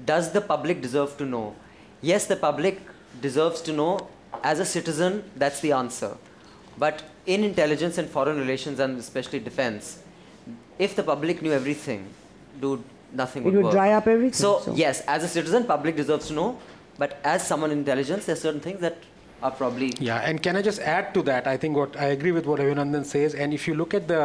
Does the public deserve to know? Yes, the public deserves to know. As a citizen, that's the answer. But in intelligence and foreign relations, and especially defense, if the public knew everything, dude, nothing would It would work. dry up everything. So, yes, as a citizen, public deserves to know. But as someone in intelligence, there's certain things that are probably Yeah, and can I just add to that? I think what I agree with what Abhinandan says. And if you look at the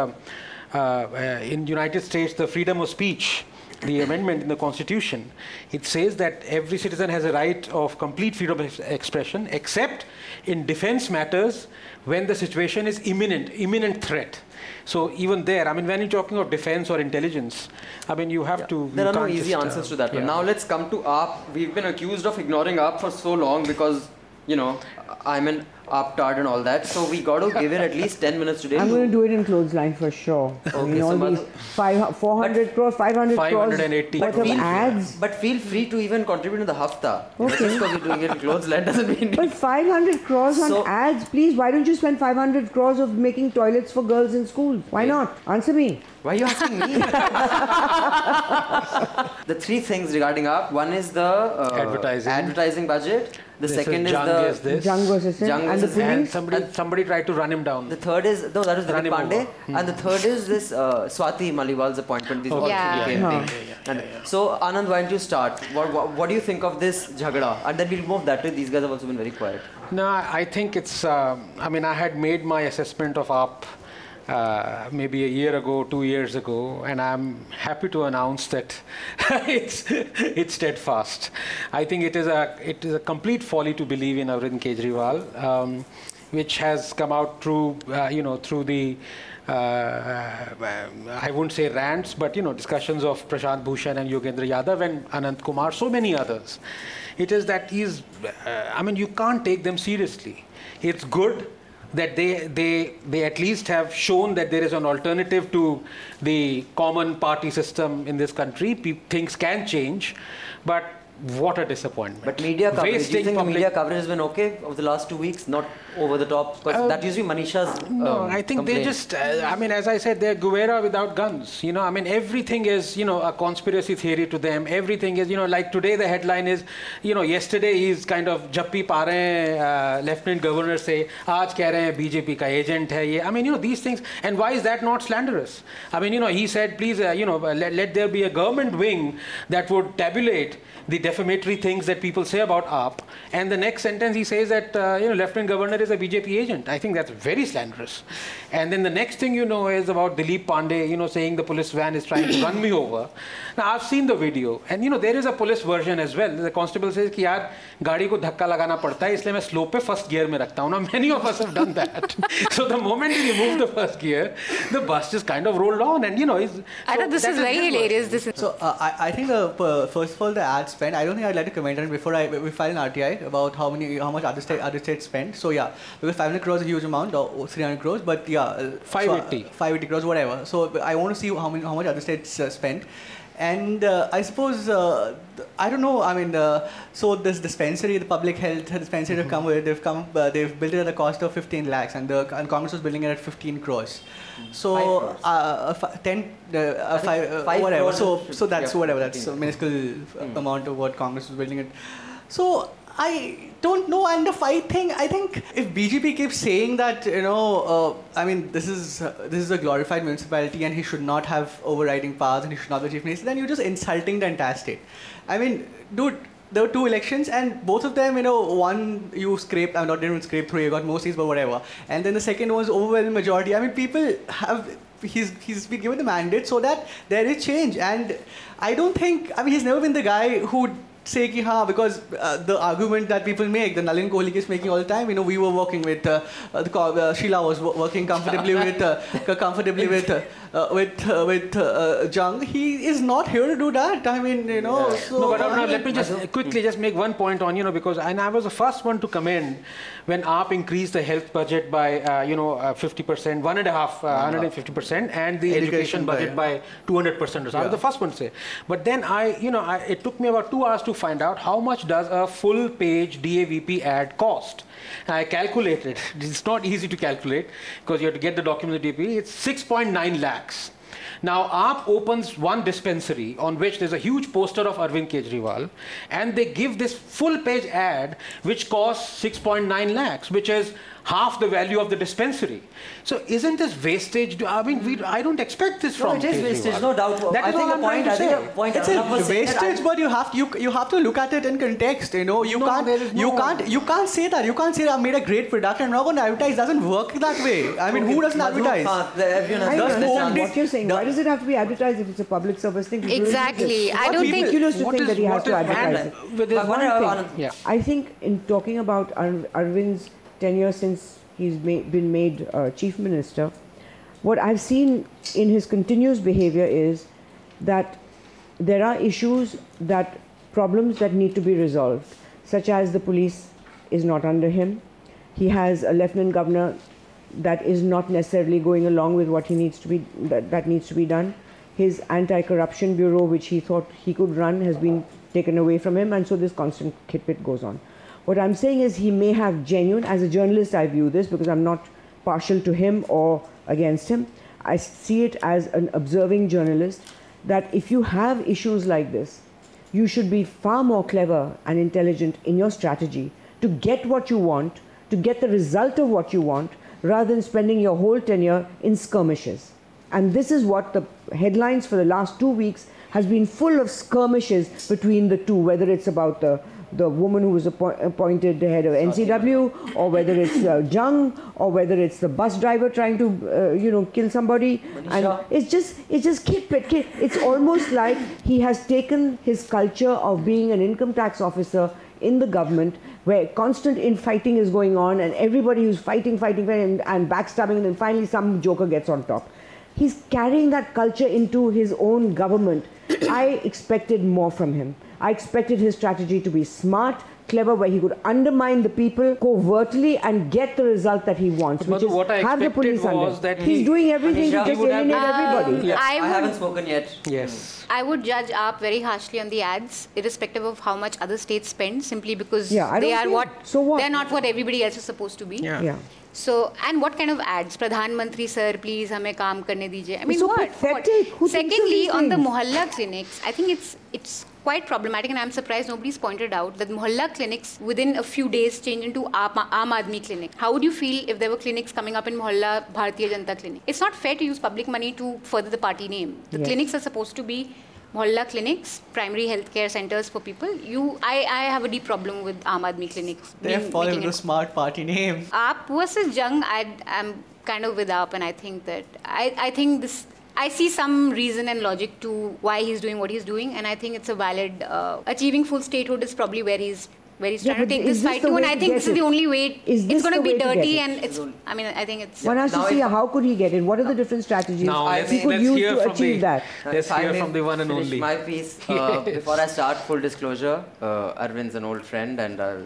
uh, uh, in United States, the freedom of speech, the amendment in the Constitution, it says that every citizen has a right of complete freedom of expression, except in defense matters when the situation is imminent, imminent threat. So even there, I mean, when you're talking of defense or intelligence, I mean, you have to. There are no easy uh, answers to that yeah. Now let's come to AAP. We've been accused of ignoring AAP for so long because, you know, I'm an AAP tard and all that. So we got to give it at least 10 minutes today. I'm going to do it in clothesline for sure. I Okay, mean, so all Madhu- these five, 400 crores, 500 crores 580. worth of feel- ads. But feel free to even contribute to the hafta. Okay. Just because you're doing it in clothesline doesn't mean. But 500 crores on So- ads, please. Why don't you spend 500 crores of making toilets for girls in schools? Why not? Answer me. Why are you asking me? the three things regarding AAP. one is the uh, Advertising. advertising budget. The This second is is, Jung the. is this. Jung versus Singh Jung and the And police. somebody, somebody tried to run him down. The third is no, that was Run Dilip Pandey. Hmm. and the third is this uh, Swati Maliwal's appointment. These all Yeah. three Yeah. came in. And So Anand, why don't you start? What, what, what do you think of this jhagda? And then we'll move that way. These guys have also been very quiet. No, I I think it's. um I mean, I had made my assessment of AAP uh, maybe a year ago, two years ago, and I'm happy to announce that it's it's steadfast. I think it is a it is a complete folly to believe in Arvind Kejriwal, um, which has come out through uh, you know through the. Uh, I wouldn't say rants, but you know discussions of Prashant Bhushan and Yogendra Yadav and Anand Kumar, so many others. It is that he's. Uh, I mean, you can't take them seriously. It's good that they, they, they at least have shown that there is an alternative to the common party system in this country. Pe- things can change, but what a disappointment. But media coverage, do you Wasting think public- media coverage has been okay over the last two weeks? Not over the top? Because uh, that used to be Manisha's. No, um, I think they just. Uh, I mean, as I said, they're Guevara without guns. You know, I mean, everything is you know a conspiracy theory to them. Everything is you know like today the headline is, you know, yesterday he's kind of jappi pare rahe uh, Lieutenant Governor say, aaj keh rahe BJP ka agent hai ye. I mean, you know these things. And why is that not slanderous? I mean, you know, he said, please, uh, you know, uh, let, let there be a government wing that would tabulate the defamatory things that people say about AAP. And the next sentence he says that uh, you know, Lieutenant Governor is a BJP agent. I think that's very slanderous. And then the next thing you know is about Dilip Pandey, you know, saying the police van is trying to run me over. Now, I've seen the video. And, you know, there is a police version as well. The constable says कि यार गाड़ी को धक्का लगाना पड़ता है इसलिए मैं slow पे first gear में रखता हूँ ना many of us have done that so the moment you remove the first gear the bus just kind of rolled on and you know it's, I so thought this that is is very their hilarious. version. This is So uh, I, I think the uh, first of all the ad spend. I don't think I'd like to comment on it before I we file an RTI about how many how much other state other states spend. So yeah, because 500 crores is a huge amount or 300 crores, but yeah, uh, so, uh, 580. 580 crores, whatever. So I want to see how many how much other states uh, spend. And uh, I suppose uh, I don't know. I mean, uh, so this dispensary, the public health dispensary, they've come with. They've come. Uh, they've built it at a cost of 15 lakhs, and the and Congress was building it at 15 crores. So Five crores. uh, uh, 10, uh, uh, five, uh, five whatever. So so that's yeah, whatever. That's a 15. minuscule uh, amount of what Congress was building it. So I don't know. And the fight thing, I think if BJP keeps saying that, you know, uh, I mean, this is uh, this is a glorified municipality and he should not have overriding powers and he should not be chief minister, then you're just insulting the entire state. I mean, dude. There were two elections, and both of them, you know, one you scraped, I'm not even scrape through, you got more seats, but whatever. And then the second was overwhelming majority. I mean, people have he's he's been given the mandate so that there is change and i don't think i mean he's never been the guy who say ki ha because uh, the argument that people make the nalin kohli is making all the time you know we were working with uh, uh, the uh, sheila was wo- working comfortably with uh, comfortably with uh, uh, with uh, with uh, Jung. He is not here to do that. I mean, you know. Yeah. So no, but uh, mean- let me just quickly just make one point on you know because and I was the first one to commend when AAP increased the health budget by uh, you know uh, 50%, one and a half, uh, 150%, and the education, Education budget by 200%. Or so. I was the first one to say. But then I, you know, I, it took me about two hours to find out how much does a full page DAVP ad cost. I calculated. It's not easy to calculate because you have to get the document the DAVP. It's 6.9 lakhs. Now, AAP opens one dispensary on which there's a huge poster of Arvind Kejriwal, and they give this full page ad which costs 6.9 lakhs, which is half the value of the dispensary. So, isn't this wastage? I mean, we, I don't expect this No, from it is Kejriwal. wastage, no doubt. That I is think all the I'm point, trying to I think say. the point It's a was saying that I- wastage, but you have you you have to look at it in context. You know, you No, can't there is you no- can't you can't say that. You can't say I made a great product and I'm not going to advertise. Doesn't work that way. I mean, who doesn't Madhu, advertise? uh, the- everyone I has don't got understand what you're saying. Why does it have to be advertised if it's a public service thing? It's really Exactly. I don't people- think. ridiculous to What think that he has to advertise it. uh, with this But one thing- I- Anand- yeah. I think in talking about Ar- Arvind's tenure since he's ma- been made uh, chief minister, what I've seen in his continuous behavior is that there are issues that problems that need to be resolved, such as the police is not under him. He has a lieutenant governor that is not necessarily going along with what he needs to be that, that needs to be done. His anti-corruption bureau, which he thought he could run, has been taken away from him, and so this constant kitbit goes on. What I'm saying is he may have genuine. As a journalist, I view this because I'm not partial to him or against him. I see it as an observing journalist that if you have issues like this, you should be far more clever and intelligent in your strategy to get what you want, to get the result of what you want, rather than spending your whole tenure in skirmishes. And this is what the headlines for the last two weeks has been full of skirmishes between the two, whether it's about the the woman who was appoint, appointed the head of NCW, or whether it's uh, Jung, or whether it's the bus driver trying to, uh, you know, kill somebody. And Manisha. it's just, it's just keep it. Keep, it's almost like he has taken his culture of being an income tax officer in the government, where constant infighting is going on, and everybody who's fighting, fighting, fighting, and, and backstabbing, and then finally some joker gets on top. He's carrying that culture into his own government. I expected more from him. I expected his strategy to be smart, clever, where he could undermine the people covertly and get the result that he wants. But which is have the police was under. he's he, doing everything to just eliminate have, everybody. Um, I, would, I, haven't spoken yet. Yes, I would judge up very harshly on the ads, irrespective of how much other states spend, simply because yeah, they are what, so what they're not what everybody else is supposed to be. yeah. yeah. So, and what kind of ads? Pradhan Mantri sir, please, hame kaam karne dijiye. I mean, so what? what? Secondly, on the mohalla clinics, I think it's it's quite problematic, and I'm surprised nobody's pointed out that mohalla clinics within a few days change into Aam, Aadmi clinic. How would you feel if there were clinics coming up in mohalla Bharatiya Janata clinic? It's not fair to use public money to further the party name. The Yes. clinics are supposed to be mohalla clinics, primary healthcare centers for people. You, I, I have a deep problem with Aam Aadmi clinics. They're following the smart party name. Aap versus Jung, I am kind of with Aap, and I think that I, I think this. I see some reason and logic to why he's doing what he's doing, and I think it's a valid. Uh, achieving full statehood is probably where he's where he's Yeah, trying to take this this fight to, and I think get this is the only way. Is this it's going to be way to get dirty, it? and it's. I mean, I think it's. One has to see if- how could he get it. What are the different strategies Now I he could use to achieve the that? let's hear from the one and only. My piece. Uh, before I start, full disclosure, uh, Arvind's an old friend, and I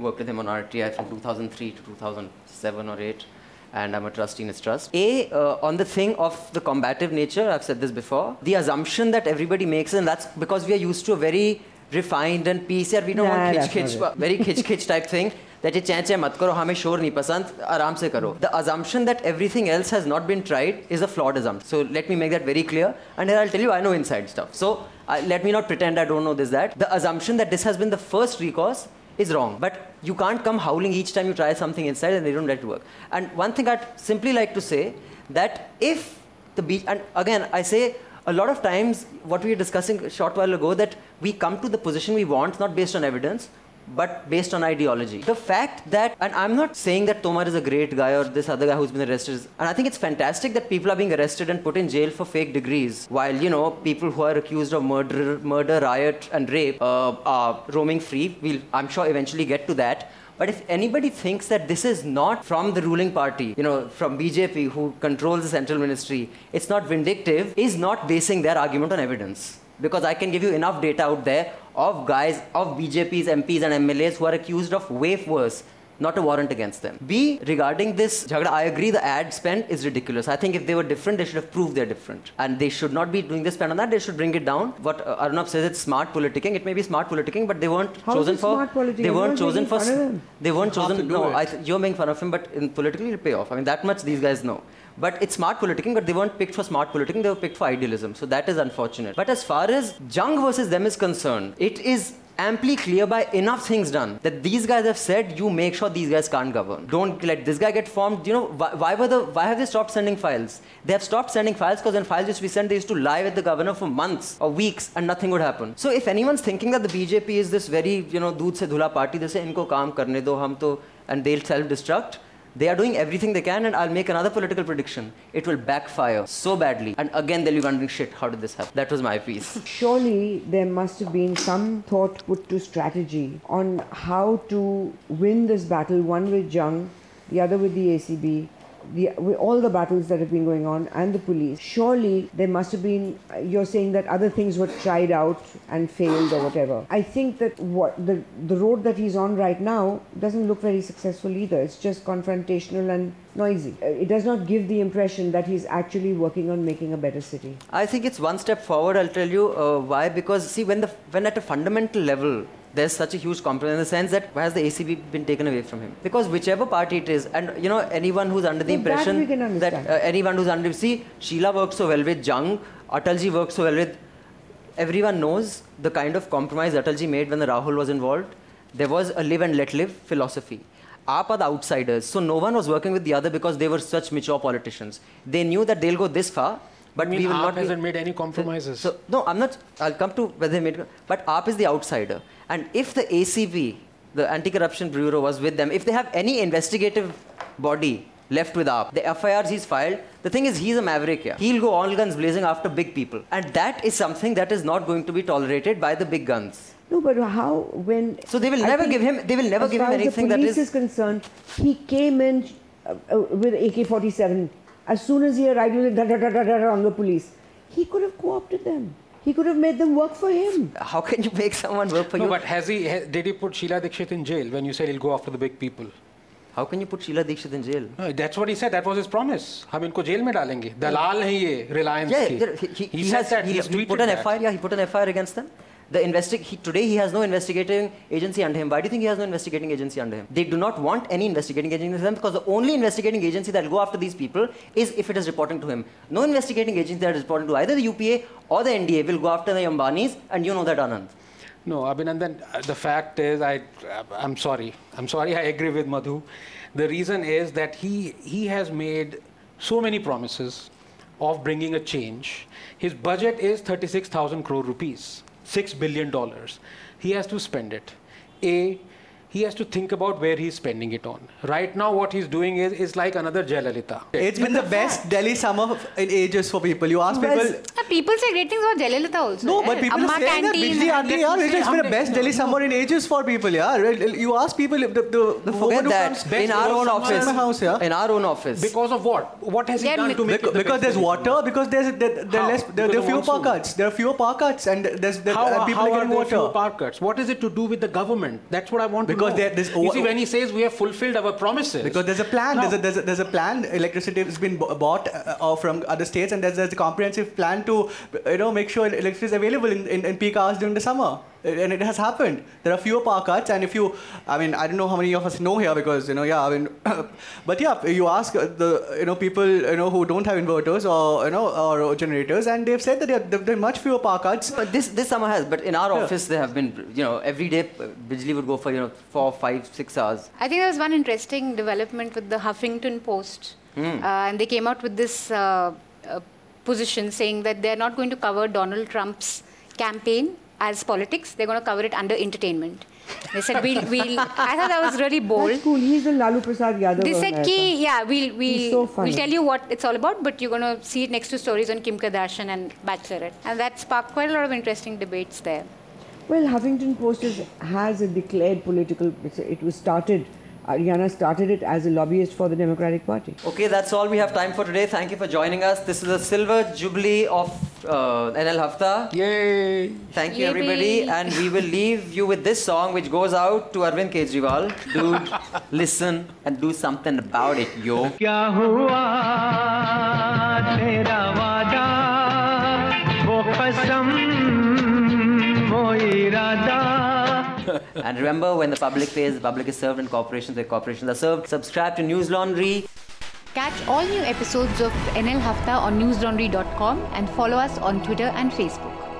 worked with him on RTI from 2003 to 2007 or 8, and I'm a trustee in his trust. A, uh, on the thing of the combative nature, I've said this before, the assumption that everybody makes, and that's because we are used to a very refined and PCR, we don't nah, want khich khich, very khich khich type thing. That it change mat karo, hame shor nahi pasand, aram se karo. The assumption that everything else has not been tried is a flawed assumption. So let me make that very clear, and here I'll tell you I know inside stuff. So uh, let me not pretend I don't know this that. The assumption that this has been the first recourse is wrong. But you can't come howling each time you try something inside and they don't let it work. And one thing I'd simply like to say that if the beach and again I say a lot of times what we were discussing a short while ago that we come to the position we want not based on evidence but based on ideology. The fact that, and I'm not saying that Tomar is a great guy or this other guy who's been arrested, is- and I think it's fantastic that people are being arrested and put in jail for fake degrees, while you know people who are accused of murder, murder, riot, and rape uh, are roaming free. We'll, I'm sure, eventually get to that. But if anybody thinks that this is not from the ruling party, you know, from BJP who controls the central ministry, it's not vindictive, is not basing their argument on evidence. Because I can give you enough data out there of guys, of BJP's MPs and MLAs who are accused of way worse not a warrant against them. B, regarding this jhagda, I agree the ad spend is ridiculous. I think if they were different, they should have proved they're different. And they should not be doing this spend on that, they should bring it down. What uh, Arnab says it's smart politicking. It may be smart politicking, but they weren't How chosen is it for. smart politicking? They weren't chosen for. fun of. They weren't You chosen. No. I th- you're making fun of him, but in politically it'll pay off. I mean, that much these guys know. But it's smart politicking, but they weren't picked for smart politicking, they were picked for idealism. So that is unfortunate. But as far as Jung versus them is concerned, it is amply clear by enough things done that these guys have said you make sure these guys can't govern don't let this guy get formed you know why, why were the why have they stopped sending files they have stopped sending files because when files used to be sent they used to lie with the governor for months or weeks and nothing would happen so if anyone's thinking that the bjp is this very you know doodh se dhula party they say inko kaam karne do hum to and they'll self destruct they are doing everything they can, and I'll make another political prediction. It will backfire so badly. And again, they'll be wondering, shit, how did this happen? That was my piece. Surely there must have been some thought put to strategy on how to win this battle, one with Jung, the other with the ACB, the, all the battles that have been going on, and the police. Surely there must have been, you're saying that other things were tried out and failed or whatever. I think that what the, the road that he's on right now doesn't look very successful either. It's just confrontational and noisy. It does not give the impression that he's actually working on making a better city. I think it's one step forward. I'll tell you uh, why. Because see, when the when at a fundamental level, there's such a huge compromise in the sense that why has the ACB been taken away from him? Because whichever party it is, and you know anyone who's under the that impression that uh, anyone who's under see Sheila works so well with Jung, Atalji works so well with. Everyone knows the kind of compromise Atalji made when the Rahul was involved. There was a live and let live philosophy. AAP are the outsiders, so no one was working with the other because they were such mature politicians. They knew that they'll go this far, but I mean, we will AAP not be- hasn't made any compromises. so no, I'm not. I'll come to whether they made. But AAP is the outsider, and if the ACB, the Anti-Corruption Bureau, was with them, if they have any investigative body left with AAP, the FIRs he's filed, the thing is he's a maverick. Yeah, he'll go all guns blazing after big people, and that is something that is not going to be tolerated by the big guns. No, but how when? So they will I never give him- they will never give him far as anything the that police is- is concerned. He came in uh, uh, with AK-47. As soon as he arrived, he was da, da, da, da, da, on the police. He could have co-opted them. He could have made them work for him. How can you make someone work for no, you? but has he? ha- Did he put Sheila Dikshit in jail when you said he'll go after the big people? How can you put Sheila Dikshit in jail? No, that's what he said. That was his promise. हम इनको jail में डालेंगे. दलाल हैं ये Reliance Yeah, की. yeah, he, he, he, he said has, that. he, He's he put tweeted an that. FIR. Yeah, he put an FIR against them. The investi- he, today he has no investigating agency under him. Why do you think he has no investigating agency under him? They do not want any investigating agency under them because the only investigating agency that will go after these people is if it is reporting to him. No investigating agency that is reporting to either the UPA or the NDA will go after the Ambanis, and you know that, Anand. No, Abhinandan, the fact is, I, I'm sorry. I'm sorry, I agree with Madhu. The reason is that he, he has made so many promises of bringing a change. His budget is 36,000 crore rupees, $6 billion. He has to spend it. A, he has to think about where he's spending it on. Right now, what he's doing is, is like another Jayalalitha. It's been the best Delhi summer in ages for people. You ask Well, people. Uh, people say great things about Jayalalitha also. No, eh? but people Amma are saying that canteen. Bijli aa gayi, yaar. It's been the Humne- best Delhi summer in ages for people, yeah. You ask people, the, the, the Forget woman who that. comes In our own office. in house, yeah. In our own office. Because of what? What has he Yeah, done to make Because, it the because best there's water, because there's there, there, How? less, there, there are fewer monsoon. power cuts. There are fewer power cuts, and there's there, How, people how are are getting water. fewer power cuts? What is it to do with the government? That's what I want Because know. there- there's you see, when he says we have fulfilled our promises. Because there's a plan. No. There's, a, there's, a, there's a plan. Electricity has been bought uh, uh, from other states, and there's, there's a comprehensive plan to, you know, make sure electricity is available in, in, in peak hours during the summer. And it has happened. There are fewer power cuts, and if you, I mean, I don't know how many of us know here because you know, yeah, I mean, but yeah, you ask uh, the you know people you know who don't have inverters or you know or generators, and they've said that there are, there are much fewer power cuts. But this this summer has, but in our Yeah. office there have been, you know, every day uh, Bijli would go for you know four, five, six hours. I think there was one interesting development with the Huffington Post. Hmm. Uh, and they came out with this uh, uh, position saying that they're not going to cover Donald Trump's campaign as politics, they're going to cover it under entertainment. They said, we'll, we'll, I thought that was really bold. That's cool. He's the Lalu Prasad Yadav. They said, ki, yeah, we'll, we'll, so we'll tell you what it's all about, but you're going to see it next to stories on Kim Kardashian and Bachelorette. And that sparked quite a lot of interesting debates there. Well, Huffington Post is, has a declared political. It was started Arianna started it as a lobbyist for the Democratic Party. Okay, that's all we have time for today. Thank you for joining us. This is the silver jubilee of uh, NL Hafta. Yay! Thank you, everybody. And we will leave you with this song, which goes out to Arvind Kejriwal. Dude, listen and do something about it, yo. and remember, when the public pays, the public is served, and corporations, the corporations are served. Subscribe to News Laundry. Catch all new episodes of NL Hafta on newslaundry.com and follow us on Twitter and Facebook.